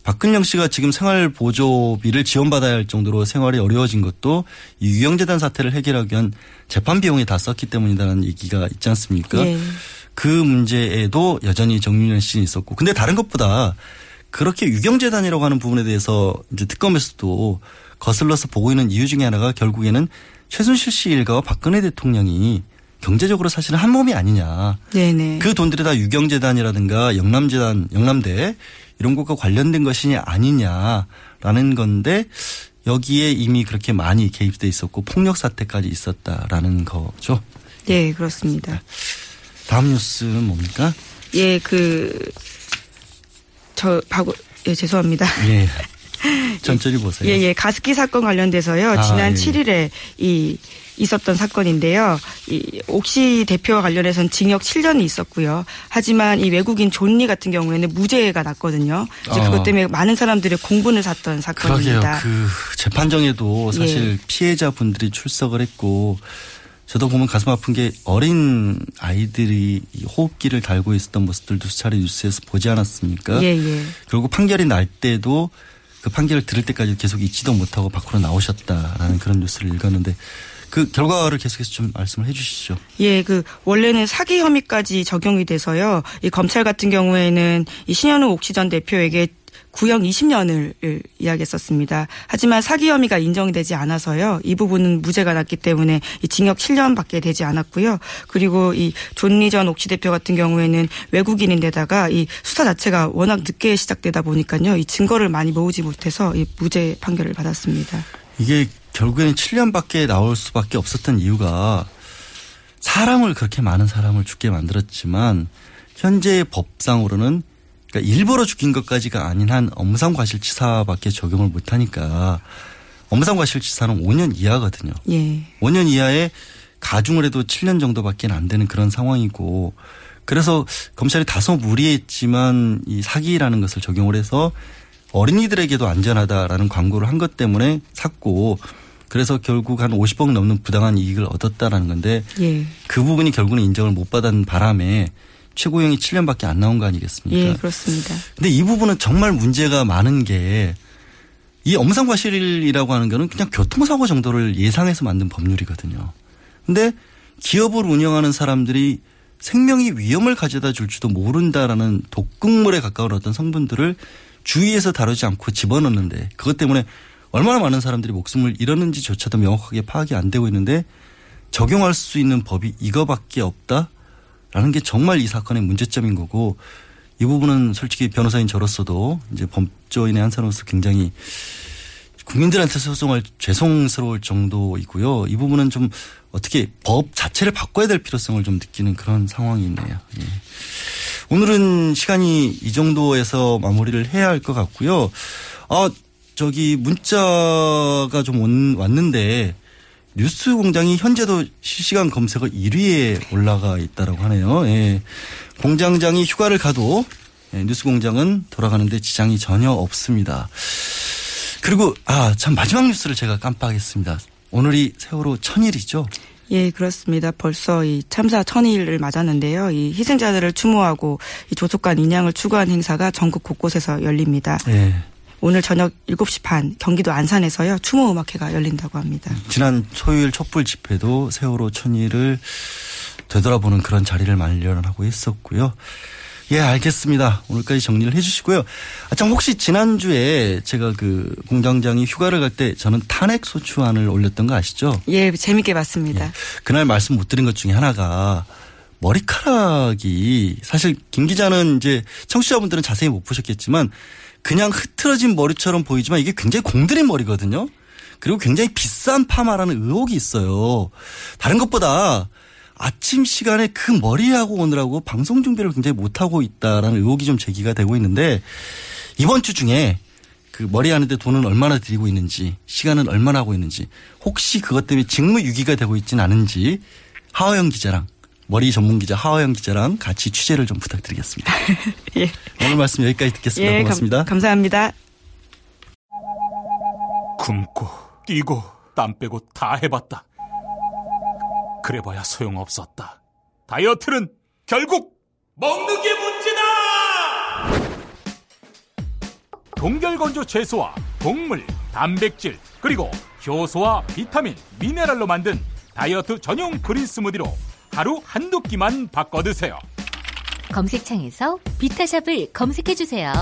[SPEAKER 1] 박근영 씨가 지금 생활 보조비를 지원받아야 할 정도로 생활이 어려워진 것도 이 유경재단 사태를 해결하기 위한 재판 비용에 다 썼기 때문이라는 얘기가 있지 않습니까?
[SPEAKER 2] 예.
[SPEAKER 1] 그 문제에도 여전히 정윤현 씨는 있었고 근데 다른 것보다 그렇게 유경재단이라고 하는 부분에 대해서 이제 특검에서도 거슬러서 보고 있는 이유 중에 하나가 결국에는 최순실 씨 일가와 박근혜 대통령이 경제적으로 사실은 한 몸이 아니냐.
[SPEAKER 2] 네네.
[SPEAKER 1] 그 돈들이 다 유경재단이라든가 영남재단, 영남대 이런 것과 관련된 것이 아니냐라는 건데 여기에 이미 그렇게 많이 개입돼 있었고 폭력 사태까지 있었다라는 거죠.
[SPEAKER 2] 네, 그렇습니다.
[SPEAKER 1] 다음 뉴스는 뭡니까?
[SPEAKER 2] 예, 그, 저, 바고, 예, 죄송합니다.
[SPEAKER 1] 예. 천천히 보세요.
[SPEAKER 2] 예, 예. 가습기 사건 관련돼서요.
[SPEAKER 1] 아,
[SPEAKER 2] 지난
[SPEAKER 1] 예.
[SPEAKER 2] 7일에 이 있었던 사건인데요. 이 옥시 대표와 관련해서는 징역 7년이 있었고요. 하지만 이 외국인 존리 같은 경우에는 무죄가 났거든요. 이제
[SPEAKER 1] 아.
[SPEAKER 2] 그것 때문에 많은 사람들의 공분을 샀던
[SPEAKER 1] 그러게요.
[SPEAKER 2] 사건입니다.
[SPEAKER 1] 그 재판정에도 사실
[SPEAKER 2] 예.
[SPEAKER 1] 피해자분들이 출석을 했고 저도 보면 가슴 아픈 게 어린 아이들이 이 호흡기를 달고 있었던 모습들도 수차례 뉴스에서 보지 않았습니까?
[SPEAKER 2] 예, 예.
[SPEAKER 1] 그리고 판결이 날 때도 그 판결을 들을 때까지 계속 잊지도 못하고 밖으로 나오셨다라는 그런 뉴스를 읽었는데 그 결과를 계속해서 좀 말씀을 해 주시죠.
[SPEAKER 2] 예, 그 원래는 사기 혐의까지 적용이 돼서요. 이 검찰 같은 경우에는 이 신현우 옥시전 대표에게 구형 20년을 이야기했었습니다. 하지만 사기 혐의가 인정이 되지 않아서요. 이 부분은 무죄가 났기 때문에 이 징역 7년밖에 되지 않았고요. 그리고 이 존리 전 옥시 대표 같은 경우에는 외국인인데다가 이 수사 자체가 워낙 늦게 시작되다 보니까요. 이 증거를 많이 모으지 못해서 이 무죄 판결을 받았습니다.
[SPEAKER 1] 이게 결국에는 7년밖에 나올 수밖에 없었던 이유가 사람을 그렇게 많은 사람을 죽게 만들었지만 현재 법상으로는 그러니까 일부러 죽인 것까지가 아닌 한 엄상과실치사밖에 적용을 못하니까 엄상과실치사는 5년 이하거든요.
[SPEAKER 2] 예.
[SPEAKER 1] 5년 이하에 가중을 해도 7년 정도밖에 안 되는 그런 상황이고 그래서 검찰이 다소 무리했지만 이 사기라는 것을 적용을 해서 어린이들에게도 안전하다라는 광고를 한 것 때문에 샀고 그래서 결국 한 50억 넘는 부당한 이익을 얻었다라는 건데
[SPEAKER 2] 예.
[SPEAKER 1] 그 부분이 결국은 인정을 못 받은 바람에 최고형이 7년밖에 안 나온 거 아니겠습니까?
[SPEAKER 2] 예, 그렇습니다.
[SPEAKER 1] 근데 이 부분은 정말 문제가 많은 게 이 엄상과실이라고 하는 거는 그냥 교통사고 정도를 예상해서 만든 법률이거든요. 근데 기업을 운영하는 사람들이 생명이 위험을 가져다 줄지도 모른다라는 독극물에 가까운 어떤 성분들을 주의해서 다루지 않고 집어넣는데 그것 때문에 얼마나 많은 사람들이 목숨을 잃었는지조차도 명확하게 파악이 안 되고 있는데 적용할 수 있는 법이 이거밖에 없다 라는 게 정말 이 사건의 문제점인 거고 이 부분은 솔직히 변호사인 저로서도 이제 법조인의 한 사람으로서 굉장히 국민들한테 소송할 죄송스러울 정도이고요. 이 부분은 좀 어떻게 법 자체를 바꿔야 될 필요성을 좀 느끼는 그런 상황이 있네요. 예. 오늘은 시간이 이 정도에서 마무리를 해야 할 것 같고요. 아, 저기 문자가 좀 왔는데 뉴스 공장이 현재도 실시간 검색어 1위에 올라가 있다라고 하네요. 예. 공장장이 휴가를 가도 예, 뉴스 공장은 돌아가는데 지장이 전혀 없습니다. 그리고 아 참 마지막 뉴스를 제가 깜빡했습니다. 오늘이 세월호 천일이죠.
[SPEAKER 2] 예, 그렇습니다. 벌써 이 참사 천일을 맞았는데요. 이 희생자들을 추모하고 이 조속한 인양을 추구한 행사가 전국 곳곳에서 열립니다.
[SPEAKER 1] 예.
[SPEAKER 2] 오늘 저녁 7시 반 경기도 안산에서요. 추모 음악회가 열린다고 합니다.
[SPEAKER 1] 지난 토요일 촛불 집회도 세월호 천일을 되돌아보는 그런 자리를 마련하고 있었고요. 예, 알겠습니다. 오늘까지 정리를 해 주시고요. 아, 참, 혹시 지난주에 제가 그 공장장이 휴가를 갈 때 저는 탄핵소추안을 올렸던 거 아시죠?
[SPEAKER 2] 예, 재밌게 봤습니다. 예,
[SPEAKER 1] 그날 말씀 못 드린 것 중에 하나가 머리카락이 사실 김 기자는 이제 청취자분들은 자세히 못 보셨겠지만 그냥 흐트러진 머리처럼 보이지만 이게 굉장히 공들인 머리거든요. 그리고 굉장히 비싼 파마라는 의혹이 있어요. 다른 것보다 아침 시간에 그 머리하고 오느라고 방송 준비를 굉장히 못하고 있다라는 의혹이 좀 제기가 되고 있는데 이번 주 중에 그 머리 하는데 돈은 얼마나 들이고 있는지 시간은 얼마나 하고 있는지 혹시 그것 때문에 직무유기가 되고 있지는 않은지 하호영 기자랑 머리 전문 기자 하호영 기자랑 같이 취재를 좀 부탁드리겠습니다.
[SPEAKER 2] 예.
[SPEAKER 1] 오늘 말씀 여기까지 듣겠습니다.
[SPEAKER 2] 예,
[SPEAKER 1] 고맙습니다.
[SPEAKER 2] 감, 감사합니다.
[SPEAKER 3] 굶고 뛰고 땀 빼고 다 해봤다. 그래봐야 소용없었다. 다이어트는 결국 먹는 게 문제다! 동결건조 채소와 동물, 단백질, 그리고 효소와 비타민, 미네랄로 만든 다이어트 전용 그린 스무디로 하루 한두 끼만 바꿔 드세요.
[SPEAKER 4] 검색창에서 비타샵을 검색해 주세요.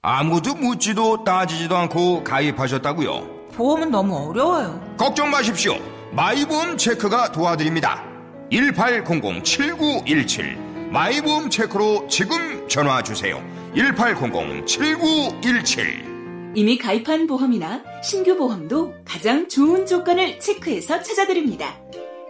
[SPEAKER 5] 아무도 묻지도 따지지도 않고 가입하셨다고요?
[SPEAKER 6] 보험은 너무 어려워요.
[SPEAKER 5] 걱정 마십시오. 마이보험 체크가 도와드립니다. 1800-7917 마이보험 체크로 지금 전화 주세요. 1800-7917
[SPEAKER 7] 이미 가입한 보험이나 신규 보험도 가장 좋은 조건을 체크해서 찾아드립니다.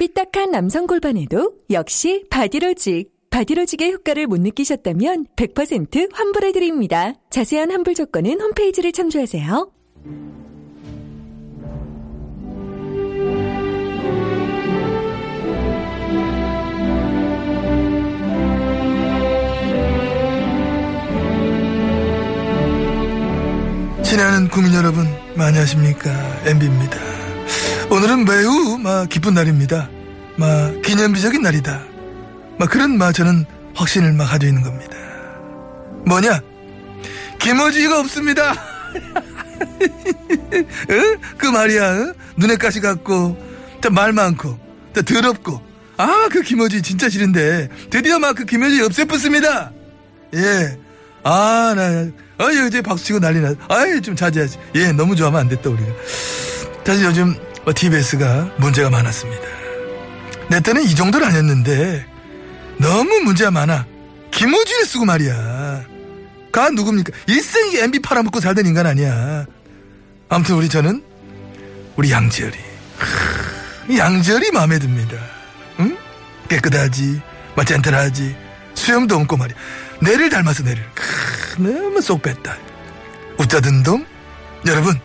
[SPEAKER 8] 삐딱한 남성 골반에도 역시 바디로직. 바디로직의 효과를 못 느끼셨다면 100% 환불해드립니다. 자세한 환불 조건은 홈페이지를 참조하세요.
[SPEAKER 9] 친애하는 국민 여러분 많이 하십니까 MB입니다 오늘은 매우 막 기쁜 날입니다 막 기념비적인 날이다 막 그런 막 저는 확신을 막 가지고 있는 겁니다 뭐냐 김어지가 없습니다 어? 그 말이야 어? 눈에 가시 같고 말 많고 또 더럽고 아 그 김어지 진짜 싫은데 드디어 막 그 김어지 없애붙습니다 예 아 나 아유, 이제 박수 치고 난리 났. 아유, 좀 자제하지. 예, 너무 좋아하면 안 됐다, 우리가. 사실 요즘 TBS가 문제가 많았습니다. 내 때는 이 정도는 아니었는데, 너무 문제가 많아. 김호준을 쓰고 말이야. 가 누굽니까? 일생이 MB 팔아먹고 살던 인간 아니야. 아무튼 우리 저는, 우리 양지열이. 양지열이 마음에 듭니다. 응? 깨끗하지, 막 젠틀하지, 수염도 없고 말이야. 내를 닮아서 내를. 크, 너무 쏙 뺐다. 웃자든 놈? 여러분,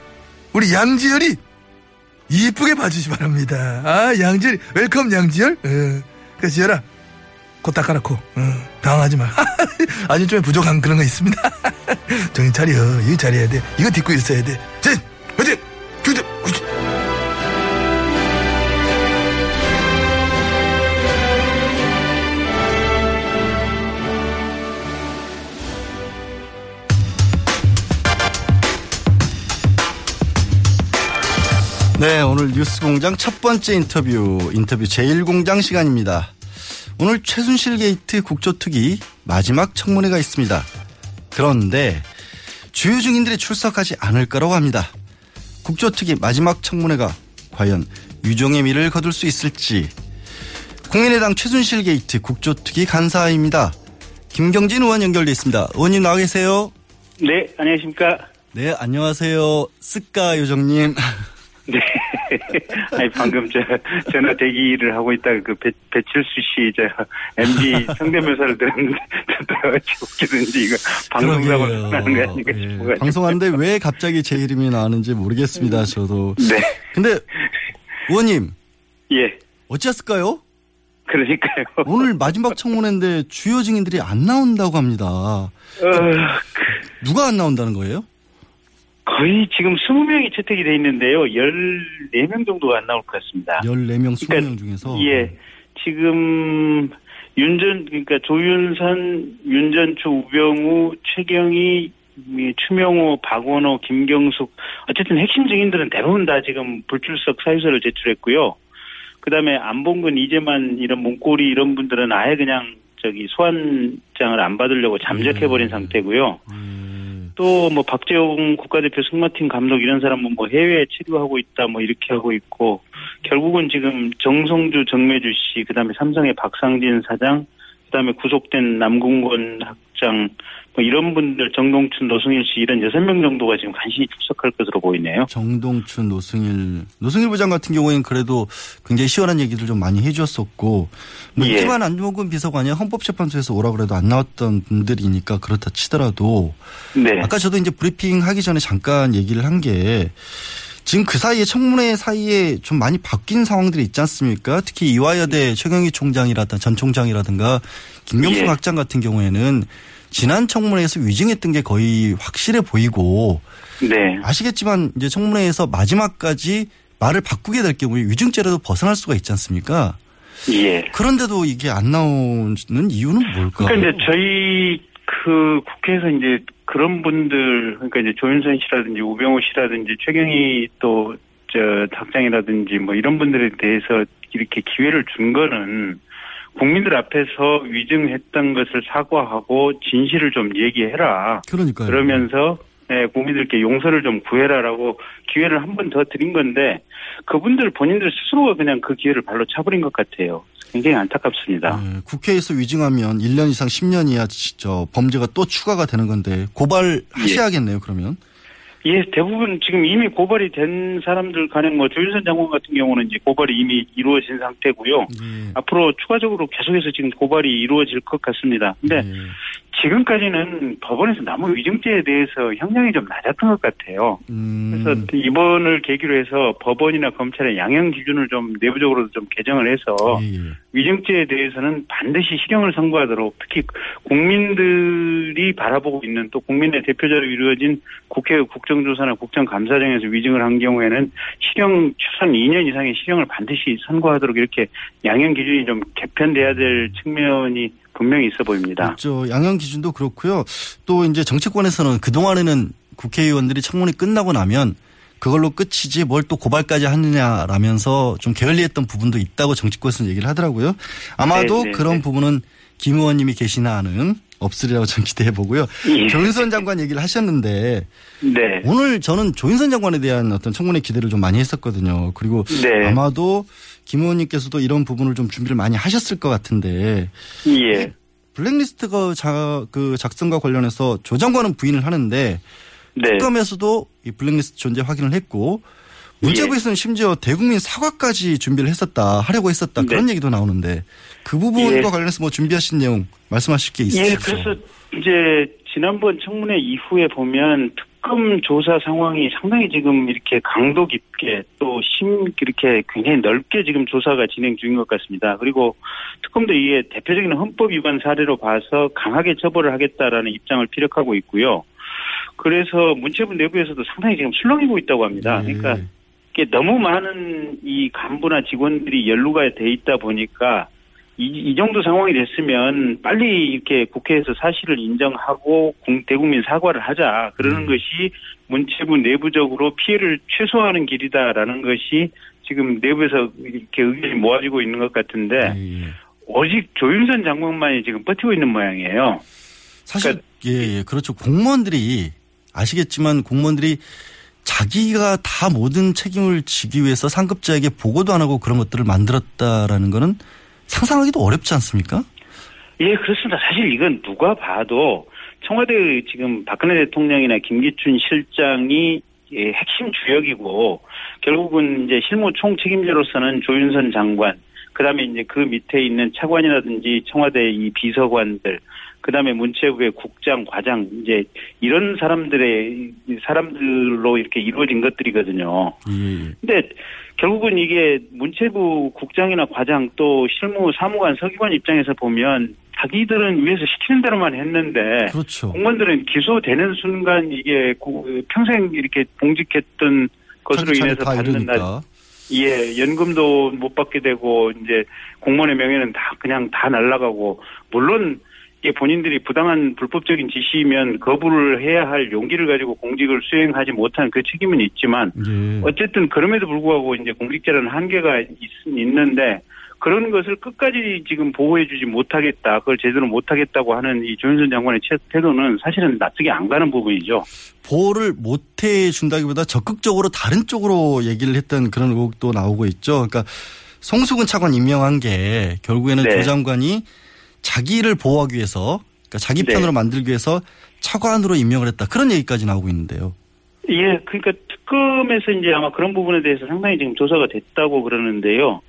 [SPEAKER 9] 우리 양지열이 이쁘게 봐주시 기 바랍니다. 아, 양지열, welcome 양지열? 어, 그 지열아, 코 닦아라, 코. 어, 당황하지 마. 아주 좀 부족한 그런 거 있습니다. 정신 차려. 이거 잘해야 돼. 이거 딛고 있어야 돼. 자, 화이팅!
[SPEAKER 1] 오늘 뉴스공장 첫 번째 인터뷰, 인터뷰 제1공장 시간입니다. 오늘 최순실 게이트 국조특위 마지막 청문회가 있습니다. 그런데 주요 증인들이 출석하지 않을 거라고 합니다. 국조특위 마지막 청문회가 과연 유종의 미를 거둘 수 있을지 국민의당 최순실 게이트 국조특위 간사입니다. 김경진 의원 연결돼 있습니다. 의원님 나와 계세요?
[SPEAKER 10] 네, 안녕하십니까?
[SPEAKER 1] 네, 안녕하세요. 스까 요정님.
[SPEAKER 10] 네. 아니, 방금 저, 전화 대기를 하고 있다가 그 배, 배칠수 씨, 저, MB 성대묘사를 들었는데, 웃기든지 이거 방송사고 하는 거 아닌가
[SPEAKER 1] 예,
[SPEAKER 10] 싶어가지고.
[SPEAKER 1] 방송하는데 왜 갑자기 제 이름이 나왔는지 모르겠습니다. 저도.
[SPEAKER 10] 네.
[SPEAKER 1] 근데 의원님.
[SPEAKER 10] 예.
[SPEAKER 1] 어찌했을까요?
[SPEAKER 10] 그러니까요.
[SPEAKER 1] 오늘 마지막 청문회인데 주요 증인들이 안 나온다고 합니다.
[SPEAKER 10] 어,
[SPEAKER 1] 누가 안 나온다는 거예요?
[SPEAKER 10] 거의 지금 20명이 채택이 돼 있는데요. 14명 정도가 안 나올 것 같습니다.
[SPEAKER 1] 14명, 20명 중에서.
[SPEAKER 10] 예. 지금 윤전 그러니까 조윤선, 윤전추, 우병우, 최경희, 이 추명호, 박원호, 김경숙 어쨌든 핵심 증인들은 대부분 다 지금 불출석 사유서를 제출했고요. 그다음에 안봉근, 이재만 이런 문고리 이런 분들은 아예 그냥 저기 소환장을 안 받으려고 잠적해버린 상태고요. 또 뭐 박재홍 국가대표 승마팀 감독 이런 사람은 뭐 해외에 치료하고 있다 뭐 이렇게 하고 있고 결국은 지금 정성주 정매주 씨 그다음에 삼성의 박상진 사장 그다음에 구속된 남궁건 학장 뭐 이런 분들 정동춘 노승일 씨 이런 여섯 명 정도가 지금 간신히 출석할 것으로 보이네요.
[SPEAKER 1] 정동춘, 노승일. 노승일 부장 같은 경우에는 그래도 굉장히 시원한 얘기들 좀 많이 해주었었고, 뭐,
[SPEAKER 10] 예.
[SPEAKER 1] 안종근 비서관이 헌법재판소에서 오라 그래도 안 나왔던 분들이니까 그렇다 치더라도,
[SPEAKER 10] 네.
[SPEAKER 1] 아까 저도 이제 브리핑 하기 전에 잠깐 얘기를 한 게, 지금 그 사이에 청문회 사이에 좀 많이 바뀐 상황들이 있지 않습니까? 특히 이화여대 최경희 총장이라든가 전 총장이라든가 김경수
[SPEAKER 10] 예.
[SPEAKER 1] 학장 같은 경우에는 지난 청문회에서 위증했던 게 거의 확실해 보이고
[SPEAKER 10] 네.
[SPEAKER 1] 아시겠지만 이제 청문회에서 마지막까지 말을 바꾸게 될 경우에 위증죄라도 벗어날 수가 있지 않습니까?
[SPEAKER 10] 예.
[SPEAKER 1] 그런데도 이게 안 나오는 이유는 뭘까요?
[SPEAKER 10] 그러니까 이제 저희 그 국회에서 이제 그런 분들 그러니까 이제 조윤선 씨라든지 우병우 씨라든지 최경희 또 저 학장이라든지 뭐 이런 분들에 대해서 이렇게 기회를 준 거는 국민들 앞에서 위증했던 것을 사과하고 진실을 좀 얘기해라.
[SPEAKER 1] 그러니까요.
[SPEAKER 10] 그러면서 네, 국민들께 용서를 좀 구해라라고 기회를 한 번 더 드린 건데 그분들 본인들 스스로가 그냥 그 기회를 발로 차버린 것 같아요. 굉장히 안타깝습니다.
[SPEAKER 1] 네, 국회에서 위증하면 1년 이상 10년 이하 저 범죄가 또 추가가 되는 건데 고발하셔야겠네요. 그러면
[SPEAKER 10] 예, 대부분 지금 이미 고발이 된 사람들 간에 뭐 조윤선 장관 같은 경우는 이제 고발이 이미 이루어진 상태고요. 앞으로 추가적으로 계속해서 지금 고발이 이루어질 것 같습니다. 근데 지금까지는 법원에서 나무 위증죄에 대해서 형량이 좀 낮았던 것 같아요. 그래서 이번을 계기로 해서 법원이나 검찰의 양형 기준을 좀 내부적으로도 좀 개정을 해서 위증죄에 대해서는 반드시 실형을 선고하도록 특히 국민들이 바라보고 있는 또 국민의 대표자로 이루어진 국회 국정조사나 국정감사장에서 위증을 한 경우에는 실형 최소한 2년 이상의 실형을 반드시 선고하도록 이렇게 양형 기준이 좀 개편돼야 될 측면이 분명히 있어 보입니다.
[SPEAKER 1] 그렇죠. 양형 기준도 그렇고요. 또 이제 정치권에서는 그 동안에는 국회의원들이 청문회 끝나고 나면 그걸로 끝이지 뭘 또 고발까지 하느냐라면서 좀 게을리했던 부분도 있다고 정치권에서는 얘기를 하더라고요. 아마도
[SPEAKER 10] 네, 네,
[SPEAKER 1] 그런
[SPEAKER 10] 네.
[SPEAKER 1] 부분은 김 의원님이 계시나 하는 없으리라고 전 기대해 보고요.
[SPEAKER 10] 예.
[SPEAKER 1] 조윤선 장관 얘기를 하셨는데
[SPEAKER 10] 네.
[SPEAKER 1] 오늘 저는 조윤선 장관에 대한 어떤 청문회 기대를 좀 많이 했었거든요. 그리고
[SPEAKER 10] 네.
[SPEAKER 1] 아마도 김 의원님께서도 이런 부분을 좀 준비를 많이 하셨을 것 같은데
[SPEAKER 10] 예.
[SPEAKER 1] 블랙리스트가 자, 그 작성과 관련해서 조 장관은 부인을 하는데
[SPEAKER 10] 네.
[SPEAKER 1] 특검에서도 이 블랙리스트 존재 확인을 했고 문제부에서는 심지어 대국민 사과까지 준비를 했었다 하려고 했었다 그런 얘기도 나오는데 그 부분과
[SPEAKER 10] 예.
[SPEAKER 1] 관련해서 뭐 준비하신 내용 말씀하실 게 있으시죠?
[SPEAKER 10] 예, 그래서 이제 지난번 청문회 이후에 보면 특검 조사 상황이 상당히 지금 이렇게 강도 깊게 또 심 이렇게 굉장히 넓게 지금 조사가 진행 중인 것 같습니다. 그리고 특검도 이게 대표적인 헌법 위반 사례로 봐서 강하게 처벌을 하겠다라는 입장을 피력하고 있고요. 그래서 문체부 내부에서도 상당히 지금 술렁이고 있다고 합니다. 그러니까 이게 너무 많은 이 간부나 직원들이 연루가 돼 있다 보니까 이, 이 정도 상황이 됐으면 빨리 이렇게 국회에서 사실을 인정하고 공- 대국민 사과를 하자. 그러는
[SPEAKER 9] 음.
[SPEAKER 10] 것이 문체부 내부적으로 피해를 최소화하는 길이다라는 것이 지금 내부에서 이렇게 의견이 모아지고 있는 것 같은데
[SPEAKER 9] 예,
[SPEAKER 10] 오직 조윤선 장관만이 지금 버티고 있는 모양이에요.
[SPEAKER 1] 사실 예, 예, 그렇죠. 공무원들이 아시겠지만 공무원들이 자기가 다 모든 책임을 지기 위해서 상급자에게 보고도 안 하고 그런 것들을 만들었다라는 거는 상상하기도 어렵지 않습니까?
[SPEAKER 10] 예, 그렇습니다. 사실 이건 누가 봐도 청와대 지금 박근혜 대통령이나 김기춘 실장이 예, 핵심 주역이고 결국은 이제 실무 총 책임자로서는 조윤선 장관, 그다음에 이제 그 밑에 있는 차관이라든지 청와대 이 비서관들, 그다음에 문체부의 국장, 과장 이제 이런 사람들의 사람들로 이렇게 이루어진 것들이거든요. 근데 결국은 이게 문체부 국장이나 과장 또 실무 사무관 서기관 입장에서 보면 자기들은 위에서 시키는 대로만 했는데
[SPEAKER 1] 그렇죠.
[SPEAKER 10] 공무원들은 기소되는 순간 이게 고- 평생 이렇게 봉직했던 것으로 인해서
[SPEAKER 1] 다
[SPEAKER 10] 받는 날. 예, 연금도 못 받게 되고 이제 공무원의 명예는 다 그냥 다 날아가고 물론 이게 본인들이 부당한 불법적인 지시면 거부를 해야 할 용기를 가지고 공직을 수행하지 못한 그 책임은 있지만
[SPEAKER 1] 예.
[SPEAKER 10] 어쨌든 그럼에도 불구하고 이제 공직자라는 한계가 있, 있는데 그런 것을 끝까지 지금 보호해주지 못하겠다, 그걸 제대로 못하겠다고 하는 이 조윤선 장관의 채- 태도는 사실은 납득이 안 가는 부분이죠.
[SPEAKER 1] 보호를 못 해준다기보다 적극적으로 다른 쪽으로 얘기를 했던 그런 의혹도 나오고 있죠. 그러니까 송수근 차관 임명한 게 결국에는
[SPEAKER 10] 네.
[SPEAKER 1] 조 장관이 자기를 보호하기 위해서 그러니까 자기
[SPEAKER 10] 네.
[SPEAKER 1] 편으로 만들기 위해서 차관으로 임명을 했다. 그런 얘기까지 나오고 있는데요.
[SPEAKER 10] 예, 그러니까 특검에서 이제 아마 그런 부분에 대해서 상당히 지금 조사가 됐다고 그러는데요.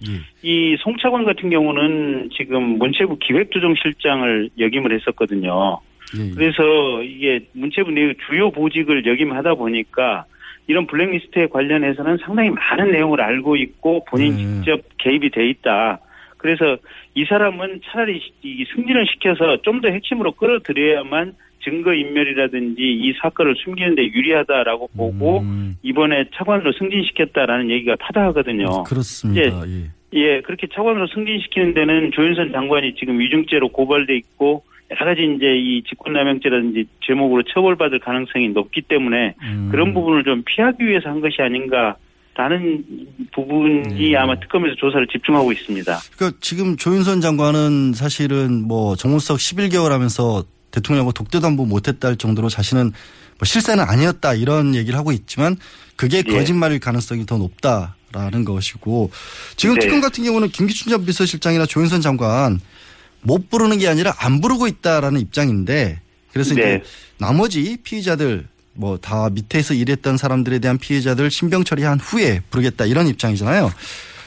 [SPEAKER 10] 이 송차관 같은 경우는 지금 문체부 기획조정실장을 역임을 했었거든요. 그래서 이게 문체부 내 주요 보직을 역임하다 보니까 이런 블랙리스트에 관련해서는 상당히 많은 내용을 알고 있고 본인 직접 개입이 돼 있다. 그래서 이 사람은 차라리 이 승진을 시켜서 좀 더 핵심으로 끌어들여야만 증거 인멸이라든지 이 사건을 숨기는데 유리하다라고 보고 이번에 차관으로 승진시켰다라는 얘기가 타당하거든요.
[SPEAKER 1] 그렇습니다.
[SPEAKER 10] 이제 예, 그렇게 차관으로 승진시키는 데는 조윤선 장관이 지금 위중죄로 고발돼 있고 여러 가지 이제 이 직권남용죄라든지 제목으로 처벌받을 가능성이 높기 때문에
[SPEAKER 1] 음.
[SPEAKER 10] 그런 부분을 좀 피하기 위해서 한 것이 아닌가 라는 부분이
[SPEAKER 1] 네.
[SPEAKER 10] 아마 특검에서 조사를 집중하고 있습니다.
[SPEAKER 1] 그러니까 지금 조윤선 장관은 사실은 뭐 정문석 11개월 하면서 대통령하고 번 못했다 할 정도로 자신은 뭐 실세는 아니었다 이런 얘기를 하고 있지만 그게
[SPEAKER 10] 예.
[SPEAKER 1] 거짓말일 가능성이 더 높다라는 것이고 지금
[SPEAKER 10] 네.
[SPEAKER 1] 특검 같은 경우는 김기춘 전 비서실장이나 조윤선 장관 못 부르는 게 아니라 안 부르고 있다라는 입장인데 그래서
[SPEAKER 10] 네.
[SPEAKER 1] 이제 나머지 피의자들 뭐 다 밑에서 일했던 사람들에 대한 피해자들 신병 처리한 후에 부르겠다 이런 입장이잖아요.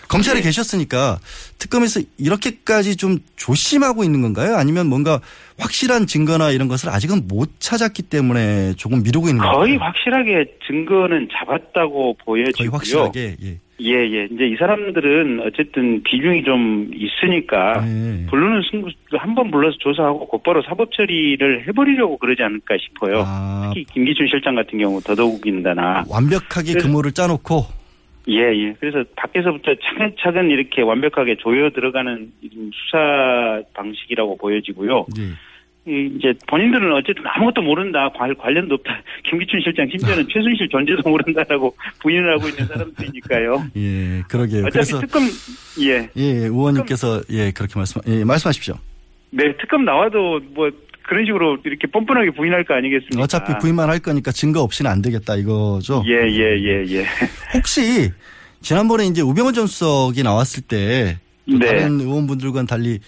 [SPEAKER 1] 검찰에
[SPEAKER 10] 네.
[SPEAKER 1] 계셨으니까 특검에서 이렇게까지 좀 조심하고 있는 건가요? 아니면 뭔가 확실한 증거나 이런 것을 아직은 못 찾았기 때문에 조금 미루고 있는 건가요?
[SPEAKER 10] 거의 확실하게 증거는 잡았다고 보여지고요.
[SPEAKER 1] 거의 확실하게 예.
[SPEAKER 10] 예, 예. 이제 이 사람들은 어쨌든 비중이 좀 있으니까
[SPEAKER 1] 네.
[SPEAKER 10] 부르는 승부 한번 불러서 조사하고 곧바로 사법 처리를 해버리려고 그러지 않을까 싶어요.
[SPEAKER 1] 아.
[SPEAKER 10] 특히 김기춘 실장 같은 경우 더더욱인다나.
[SPEAKER 1] 완벽하게
[SPEAKER 10] 그래서-
[SPEAKER 1] 그모를 짜놓고
[SPEAKER 10] 예, 예. 그래서 밖에서부터 차근차근 이렇게 완벽하게 조여 들어가는 수사 방식이라고 보여지고요. 이 이제 본인들은 어쨌든 아무것도 모른다, 관, 관련도 없다. 김기춘 실장 심지어는 최순실 존재도 모른다라고 부인을 하고 있는 사람들이니까요.
[SPEAKER 1] 예 그러게요.
[SPEAKER 10] 어차피 특검 예,
[SPEAKER 1] 예 의원님께서 예 그렇게 말씀 예 말씀하십시오.
[SPEAKER 10] 네 특검 나와도 뭐 그런 식으로 이렇게 뻔뻔하게 부인할 거 아니겠습니까?
[SPEAKER 1] 어차피 부인만 할 거니까 증거 없이는 안 되겠다 이거죠.
[SPEAKER 10] 예, 예, 예, 예.
[SPEAKER 1] 혹시 지난번에 이제 우병우 전 수석이 나왔을 때또
[SPEAKER 10] 네.
[SPEAKER 1] 다른 의원분들과는 달리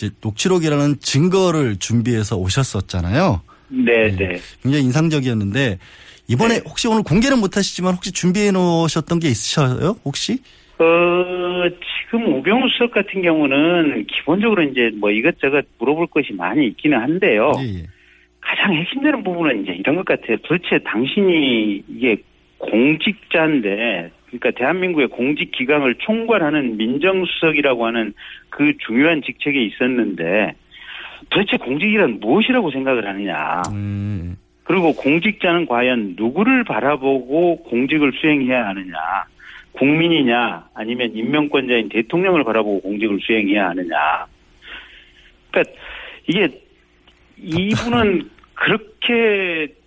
[SPEAKER 1] 이제 녹취록이라는 증거를 준비해서 오셨었잖아요.
[SPEAKER 10] 네, 네.
[SPEAKER 1] 굉장히 인상적이었는데 이번에 혹시 오늘 공개는 못하시지만 혹시 준비해 놓으셨던 게 있으셔요? 혹시?
[SPEAKER 10] 어, 지금 우병우 수석 같은 경우는 기본적으로 이제 뭐 이것저것 물어볼 것이 많이 있기는 한데요.
[SPEAKER 1] 예,
[SPEAKER 10] 가장 핵심되는 부분은 이제 이런 것 같아요. 도대체 당신이 이게 공직자인데, 그러니까 대한민국의 공직 기강을 총괄하는 민정수석이라고 하는 그 중요한 직책에 있었는데, 도대체 공직이란 무엇이라고 생각을 하느냐.
[SPEAKER 1] 음.
[SPEAKER 10] 그리고 공직자는 과연 누구를 바라보고 공직을 수행해야 하느냐. 국민이냐, 아니면 임명권자인 대통령을 바라보고 공직을 수행해야 하느냐. 그러니까 이게 이분은 그렇게 뭐,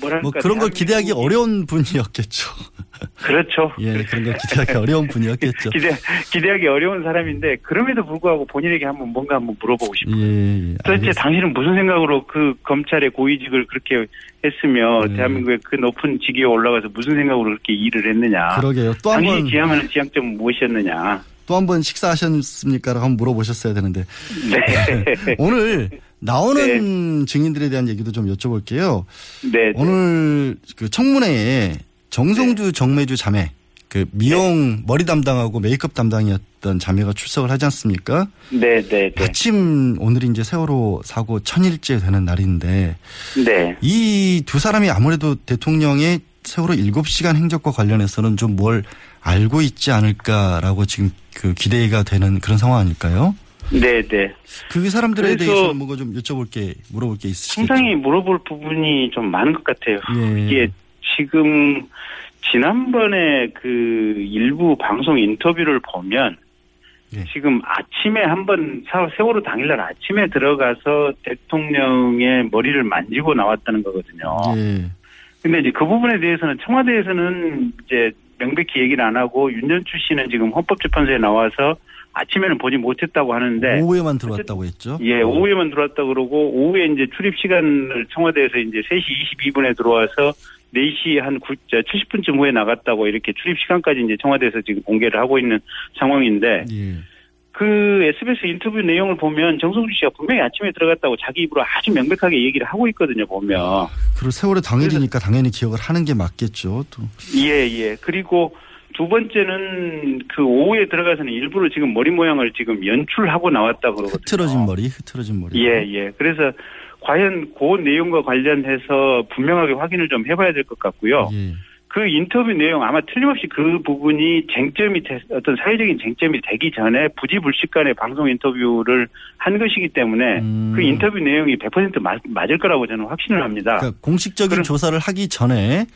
[SPEAKER 10] 뭐랄까
[SPEAKER 1] 뭐 그런 걸 기대하기 어려운 분이었겠죠.
[SPEAKER 10] 그렇죠.
[SPEAKER 1] 예, 그런 걸 기대하기 어려운 분이었겠죠.
[SPEAKER 10] 기대 기대하기 어려운 사람인데 그럼에도 불구하고 본인에게 한번 뭔가 한번 물어보고 싶어요.
[SPEAKER 1] 예, 예.
[SPEAKER 10] 도대체 당신은 무슨 생각으로 그 검찰의 고위직을 그렇게 했으며
[SPEAKER 1] 네.
[SPEAKER 10] 대한민국의 그 높은 직위에 올라가서 무슨 생각으로 그렇게 일을 했느냐.
[SPEAKER 1] 그러게요. 또한
[SPEAKER 10] 당신이
[SPEAKER 1] 번-
[SPEAKER 10] 지향하는 지향점 무엇이었느냐.
[SPEAKER 1] 또 한 번 식사하셨습니까 라고 한번 물어보셨어야 되는데
[SPEAKER 10] 네.
[SPEAKER 1] 오늘 나오는 증인들에 대한 얘기도 좀 여쭤볼게요.
[SPEAKER 10] 네.
[SPEAKER 1] 오늘 그 청문회에 정성주
[SPEAKER 10] 네.
[SPEAKER 1] 정매주 자매 그 미용 머리 담당하고 메이크업 담당이었던 자매가 출석을 하지 않습니까?
[SPEAKER 10] 네, 네, 네.
[SPEAKER 1] 마침 오늘이 이제 세월호 사고 천일째 되는 날인데
[SPEAKER 10] 네.
[SPEAKER 1] 이 두 사람이 아무래도 대통령의 세월호 7시간 행적과 관련해서는 좀 뭘 알고 있지 않을까라고 지금 그 기대가 되는 그런 상황 아닐까요?
[SPEAKER 10] 네, 네.
[SPEAKER 1] 그 사람들에 대해서 뭔가 좀 여쭤볼 게 물어볼 게 있으시겠죠?
[SPEAKER 10] 상당히 물어볼 부분이 좀 많은 것 같아요.
[SPEAKER 1] 예.
[SPEAKER 10] 이게 지금 지난번에 그 일부 방송 인터뷰를 보면
[SPEAKER 1] 예.
[SPEAKER 10] 지금 아침에 한번 세월호 당일날 아침에 들어가서 대통령의 머리를 만지고 나왔다는 거거든요.
[SPEAKER 1] 예.
[SPEAKER 10] 근데 이제 그 부분에 대해서는 청와대에서는 이제 명백히 얘기를 안 하고 윤전추 씨는 지금 헌법재판소에 나와서 아침에는 보지 못했다고 하는데
[SPEAKER 1] 오후에만 들어왔다고 했죠?
[SPEAKER 10] 예, 오후에만 들어왔다 그러고 오후에 이제 출입 시간을 청와대에서 이제 3시 22분에 들어와서 4시 한 9, 70분쯤 후에 나갔다고 이렇게 출입 시간까지 이제 청와대에서 지금 공개를 하고 있는 상황인데
[SPEAKER 1] 예.
[SPEAKER 10] 그 SBS 인터뷰 내용을 보면 정성주 씨가 분명히 아침에 들어갔다고 자기 입으로 아주 명백하게 얘기를 하고 있거든요, 보면.
[SPEAKER 1] 그리고 세월호 당일이니까 당연히 기억을 하는 게 맞겠죠. 또.
[SPEAKER 10] 예, 예. 그리고 두 번째는 그 오후에 들어가서는 일부러 지금 머리 모양을 지금 연출하고 나왔다 그러거든요.
[SPEAKER 1] 흐트러진 머리, 흐트러진 머리.
[SPEAKER 10] 예, 예. 그래서 과연 그 내용과 관련해서 분명하게 확인을 좀 해봐야 될 것 같고요.
[SPEAKER 1] 예.
[SPEAKER 10] 그 인터뷰 내용 아마 틀림없이 그 부분이 쟁점이 되- 어떤 사회적인 쟁점이 되기 전에 부지불식간에 방송 인터뷰를 한 것이기 때문에 그 인터뷰 내용이 100% 맞, 맞을 거라고 저는 확신을 합니다.
[SPEAKER 1] 음. 그러니까 공식적인 조사를 하기 전에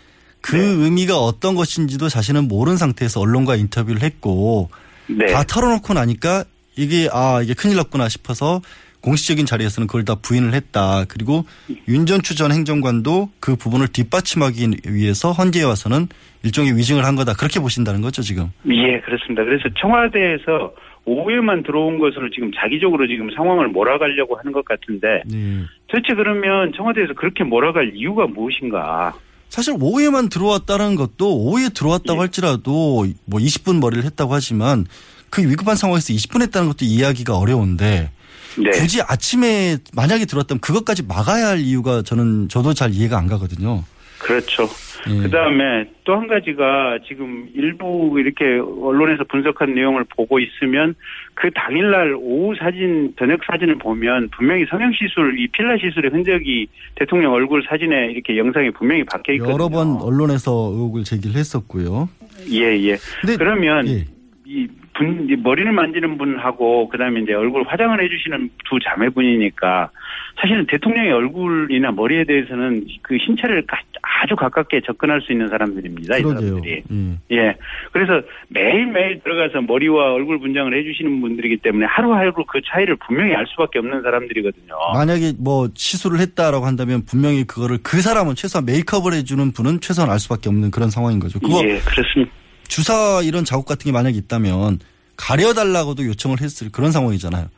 [SPEAKER 1] 그
[SPEAKER 10] 네.
[SPEAKER 1] 의미가 어떤 것인지도 자신은 모르는 상태에서 언론과 인터뷰를 했고
[SPEAKER 10] 네.
[SPEAKER 1] 다 털어놓고 나니까 이게 아 이게 큰일 났구나 싶어서 공식적인 자리에서는 그걸 다 부인을 했다. 그리고 윤전추 전 행정관도 그 부분을 뒷받침하기 위해서 헌재에 와서는 일종의 위증을 한 거다. 그렇게 보신다는 거죠 지금.
[SPEAKER 10] 예, 그렇습니다. 그래서 청와대에서 오후에만 들어온 것으로 지금 자기적으로 지금 상황을 몰아가려고 하는 것 같은데
[SPEAKER 1] 네.
[SPEAKER 10] 도대체 그러면 청와대에서 그렇게 몰아갈 이유가 무엇인가?
[SPEAKER 1] 사실 오후에만 들어왔다는 것도 오후에 들어왔다고 할지라도 뭐 20분 머리를 했다고 하지만 그 위급한 상황에서 20분 했다는 것도 이해하기가 어려운데
[SPEAKER 10] 네.
[SPEAKER 1] 굳이 아침에 만약에 들어왔다면 그것까지 막아야 할 이유가 저는 저도 잘 이해가 안 가거든요.
[SPEAKER 10] 그렇죠.
[SPEAKER 1] 예.
[SPEAKER 10] 그 다음에 또 한 가지가 지금 일부 이렇게 언론에서 분석한 내용을 보고 있으면 그 당일날 오후 사진, 저녁 사진을 보면 분명히 성형시술, 이 필라 시술의 흔적이 대통령 얼굴 사진에 이렇게 영상에 분명히 박혀 있거든요.
[SPEAKER 1] 여러 번 언론에서 의혹을 제기를 했었고요.
[SPEAKER 10] 예, 예. 그러면
[SPEAKER 1] 예.
[SPEAKER 10] 이 분, 이 머리를 만지는 분하고 그다음에 이제 얼굴 화장을 해주시는 두 자매분이니까 사실은 대통령의 얼굴이나 머리에 대해서는 그 신체를 가- 아주 가깝게 접근할 수 있는 사람들입니다. 이
[SPEAKER 1] 그러게요.
[SPEAKER 10] 사람들이.
[SPEAKER 1] 예.
[SPEAKER 10] 예. 그래서 매일 매일 들어가서 머리와 얼굴 분장을 해주시는 분들이기 때문에 하루하루 그 차이를 분명히 알 수밖에 없는 사람들이거든요.
[SPEAKER 1] 만약에 뭐 시술을 했다라고 한다면 분명히 그거를 그 사람은 최소한 메이크업을 해주는 분은 최소한 알 수밖에 없는 그런 상황인 거죠. 그거
[SPEAKER 10] 예, 그렇습니다.
[SPEAKER 1] 주사 이런 자국 같은 게 만약에 있다면 가려달라고도 요청을 했을 그런 상황이잖아요.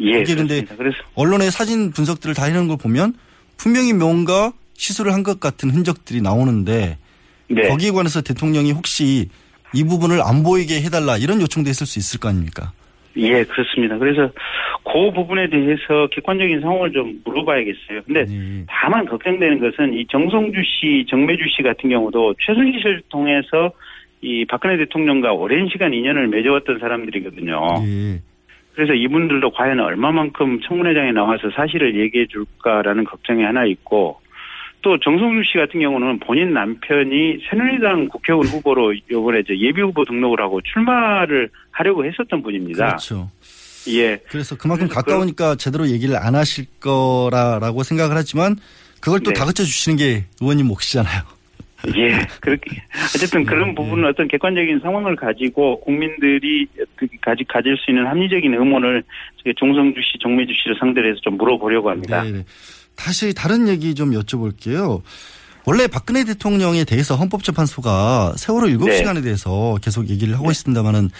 [SPEAKER 10] 예. 그래서
[SPEAKER 1] 언론의 사진 분석들을 다 해놓은 걸 보면 분명히 뭔가 시술을 한 것 같은 흔적들이 나오는데
[SPEAKER 10] 네.
[SPEAKER 1] 거기에 관해서 대통령이 혹시 이 부분을 안 보이게 해달라 이런 요청도 했을 수 있을 거 아닙니까?
[SPEAKER 10] 예, 그렇습니다. 그래서 그 부분에 대해서 객관적인 상황을 좀 물어봐야겠어요. 근데
[SPEAKER 1] 네.
[SPEAKER 10] 다만 걱정되는 것은 이 정성주 씨, 정매주 씨 같은 경우도 최순실을 통해서 이 박근혜 대통령과 오랜 시간 인연을 맺어왔던 사람들이거든요.
[SPEAKER 1] 예.
[SPEAKER 10] 그래서 이분들도 과연 얼마만큼 청문회장에 나와서 사실을 얘기해 줄까라는 걱정이 하나 있고 또 정성주 씨 같은 경우는 본인 남편이 새누리당 국회의원 후보로 이번에 이제 예비 후보 등록을 하고 출마를 하려고 했었던 분입니다.
[SPEAKER 1] 그렇죠.
[SPEAKER 10] 예.
[SPEAKER 1] 그래서 그만큼 가까우니까 제대로 얘기를 안 하실 거라라고 생각을 하지만 그걸 또
[SPEAKER 10] 네.
[SPEAKER 1] 다그쳐 주시는 게 의원님 몫이잖아요.
[SPEAKER 10] 예, 그렇게 어쨌든 그런 부분은 어떤 객관적인 상황을 가지고 국민들이 가지 가질 수 있는 합리적인 의문을 종성주 씨, 정매주 씨를 상대로 해서 좀 물어보려고 합니다.
[SPEAKER 1] 네, 다시 다른 얘기 좀 여쭤볼게요. 원래 박근혜 대통령에 대해서 헌법재판소가 세월호 7시간에
[SPEAKER 10] 네.
[SPEAKER 1] 대해서 계속 얘기를 하고 있습니다만은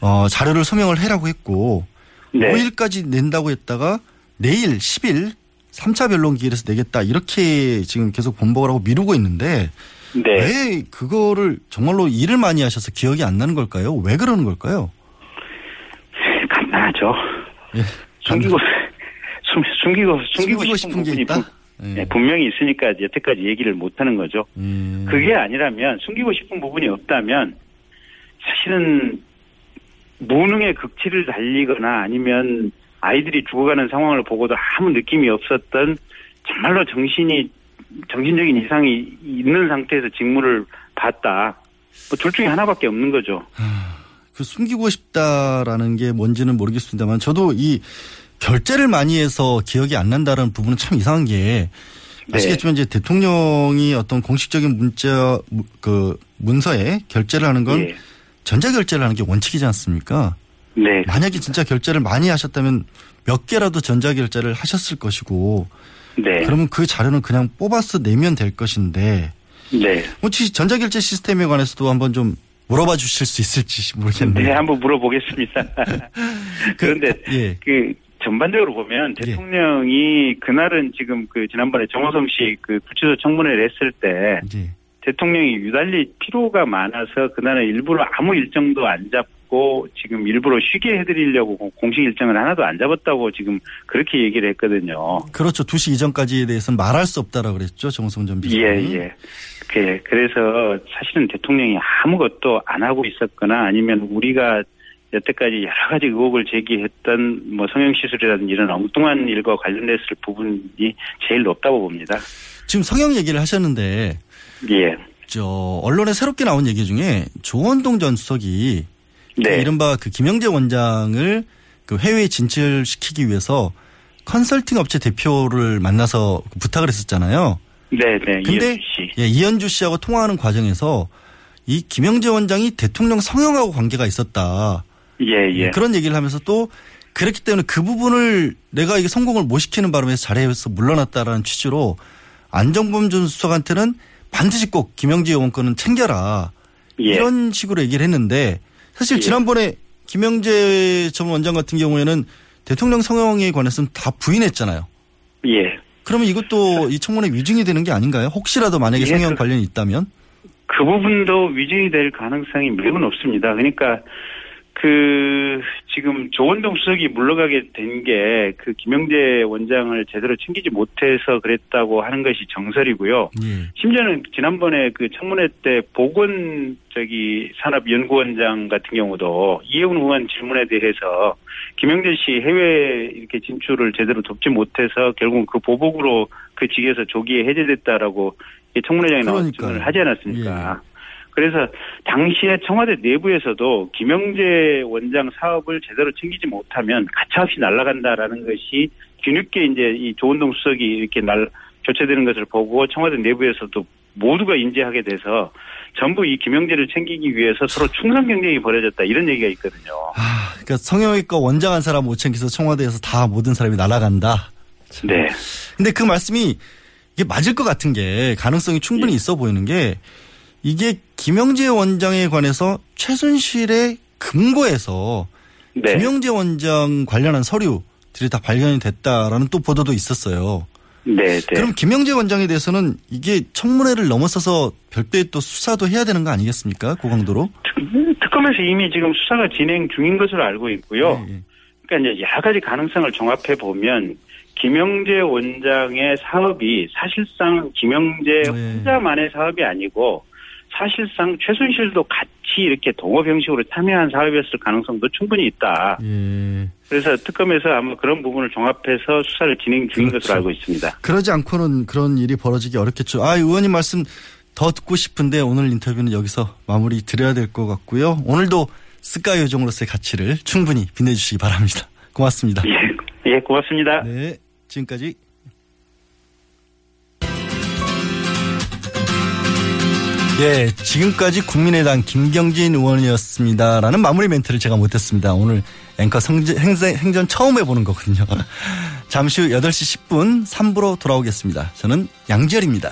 [SPEAKER 1] 어, 자료를 소명을 해라고 했고
[SPEAKER 10] 네.
[SPEAKER 1] 5일까지 낸다고 했다가 내일 10일 3차 변론 기일에서 내겠다 이렇게 지금 계속 번복을 하고 미루고 있는데
[SPEAKER 10] 네.
[SPEAKER 1] 왜 그거를 정말로 일을 많이 하셔서 기억이 안 나는 걸까요? 왜 그러는 걸까요?
[SPEAKER 10] 간단하죠. 숨기고 숨, 숨기고 숨기고,
[SPEAKER 1] 숨기고
[SPEAKER 10] 싶은,
[SPEAKER 1] 싶은 게
[SPEAKER 10] 부분이
[SPEAKER 1] 있다?
[SPEAKER 10] 분- 네, 분명히 있으니까 여태까지 얘기를 못 하는 거죠.
[SPEAKER 1] 음.
[SPEAKER 10] 그게 아니라면 숨기고 싶은 부분이 없다면 사실은 무능의 극치를 달리거나 아니면 아이들이 죽어가는 상황을 보고도 아무 느낌이 없었던 정말로 정신이 정신적인 이상이 있는 상태에서 직무를 봤다. 뭐 둘 중에 하나밖에 없는 거죠.
[SPEAKER 1] 그 숨기고 싶다라는 게 뭔지는 모르겠습니다만 저도 이 결제를 많이 해서 기억이 안 난다는 부분은 참 이상한 게
[SPEAKER 10] 네.
[SPEAKER 1] 아시겠지만 이제 대통령이 어떤 공식적인 문자 무- 그 문서에 결제를 하는 건
[SPEAKER 10] 예.
[SPEAKER 1] 전자 결제를 하는 게 원칙이지 않습니까?
[SPEAKER 10] 네.
[SPEAKER 1] 만약에 진짜 결제를 많이 하셨다면 몇 개라도 전자 결제를 하셨을 것이고
[SPEAKER 10] 네.
[SPEAKER 1] 그러면 그 자료는 그냥 뽑아서 내면 될 것인데
[SPEAKER 10] 네.
[SPEAKER 1] 혹시 전자 결제 시스템에 관해서도 한번 좀 물어봐 주실 수 있을지 모르겠네요.
[SPEAKER 10] 네, 한번 물어보겠습니다. 그런데
[SPEAKER 1] 예.
[SPEAKER 10] 그 전반적으로 보면 대통령이 그날은 지금 그 지난번에 정호성 씨그 구치소 청문회를 했을 때
[SPEAKER 1] 예.
[SPEAKER 10] 대통령이 유달리 피로가 많아서 그날은 일부러 아무 일정도 안 잡고 지금 일부러 쉬게 해드리려고 공- 공식 일정을 하나도 안 잡았다고 지금 그렇게 얘기를 했거든요.
[SPEAKER 1] 그렇죠. 2시 이전까지에 대해서는 말할 수 없다라고 그랬죠. 정성 전 비서관이.
[SPEAKER 10] 예, 예. 그, 그래서 사실은 대통령이 아무것도 안 하고 있었거나 아니면 우리가 여태까지 여러 가지 의혹을 제기했던 뭐 성형시술이라든지 이런 엉뚱한 일과 관련됐을 부분이 제일 높다고 봅니다.
[SPEAKER 1] 지금 성형 얘기를 하셨는데
[SPEAKER 10] 예.
[SPEAKER 1] 저 언론에 새롭게 나온 얘기 중에 조원동 전 수석이 그
[SPEAKER 10] 네.
[SPEAKER 1] 이른바 그 김영재 원장을 그 해외에 진출시키기 위해서 컨설팅 업체 대표를 만나서 부탁을 했었잖아요.
[SPEAKER 10] 네, 네.
[SPEAKER 1] 근데
[SPEAKER 10] 이현주 씨.
[SPEAKER 1] 예, 이현주 씨하고 통화하는 과정에서 이 김영재 원장이 대통령 성형하고 관계가 있었다.
[SPEAKER 10] 예, 예.
[SPEAKER 1] 그런 얘기를 하면서 또 그렇기 때문에 그 부분을 내가 이게 성공을 못 시키는 바람에 자리에서 물러났다라는 취지로 안정범 전 수석한테는 반드시 꼭 김영재 의원권은 챙겨라.
[SPEAKER 10] 예.
[SPEAKER 1] 이런 식으로 얘기를 했는데 사실
[SPEAKER 10] 예.
[SPEAKER 1] 지난번에 김영재 전 원장 같은 경우에는 대통령 성형에 관해서는 다 부인했잖아요.
[SPEAKER 10] 예.
[SPEAKER 1] 그러면 이것도 이 청문회 위증이 되는 게 아닌가요? 혹시라도 만약에
[SPEAKER 10] 예,
[SPEAKER 1] 성형
[SPEAKER 10] 그-
[SPEAKER 1] 관련이 있다면?
[SPEAKER 10] 그 부분도 위증이 될 가능성이 매우 높습니다. 그러니까 그 지금 조원동 수석이 물러가게 된 게 그 김영재 원장을 제대로 챙기지 못해서 그랬다고 하는 것이 정설이고요. 심지어는 지난번에 그 청문회 때 보건 저기 산업연구원장 같은 경우도 이해운 의원 질문에 대해서 김영재 씨 해외 이렇게 진출을 제대로 돕지 못해서 결국 그 보복으로 그 직에서 조기에 해제됐다라고 이게 청문회장에 나와
[SPEAKER 1] 그러니까요.
[SPEAKER 10] 질문을 하지 않았습니까? 그래서 당시에 청와대 내부에서도 김영재 원장 사업을 제대로 챙기지 못하면 가차없이 날아간다라는 것이 뒤늦게 이제 이 조원동 수석이 이렇게 날 교체되는 것을 보고 청와대 내부에서도 모두가 인지하게 돼서 전부 이 김영재를 챙기기 위해서 서로 충성 경쟁이 벌어졌다 이런 얘기가 있거든요.
[SPEAKER 1] 그러니까 성형외과 원장 한 사람 못 챙겨서 청와대에서 다 모든 사람이 날아간다.
[SPEAKER 10] 네.
[SPEAKER 1] 근데 그 말씀이 이게 맞을 것 같은 게 가능성이 충분히 있어 보이는 게 이게 김영재 원장에 관해서 최순실의 금고에서
[SPEAKER 10] 네.
[SPEAKER 1] 김영재 원장 관련한 서류들이 다 발견이 됐다라는 또 보도도 있었어요.
[SPEAKER 10] 네, 네.
[SPEAKER 1] 그럼 김영재 원장에 대해서는 이게 청문회를 넘어서서 별도의 또 수사도 해야 되는 거 아니겠습니까? 고강도로?
[SPEAKER 10] 특검에서 이미 지금 수사가 진행 중인 것으로 알고 있고요. 그러니까 이제 여러 가지 가능성을 종합해 보면 김영재 원장의 사업이 사실상 김영재 혼자만의 사업이 아니고 사실상 최순실도 같이 이렇게 동업 형식으로 참여한 사업이었을 가능성도 충분히 있다. 그래서 특검에서 아마 그런 부분을 종합해서 수사를 진행 중인 것으로 알고 있습니다.
[SPEAKER 1] 그러지 않고는 그런 일이 벌어지기 어렵겠죠. 아, 의원님 말씀 더 듣고 싶은데 오늘 인터뷰는 여기서 마무리 드려야 될 것 같고요. 오늘도 스카이 요정으로서의 가치를 충분히 빛내주시기 바랍니다. 고맙습니다.
[SPEAKER 10] 예, 예 고맙습니다.
[SPEAKER 1] 네, 지금까지 네, 지금까지 국민의당 김경진 의원이었습니다. 라는 마무리 멘트를 제가 못했습니다. 오늘 앵커 성전, 행전, 행전 처음 해보는 거거든요. 잠시 후 8시 10분 3부로 돌아오겠습니다. 저는 양지열입니다.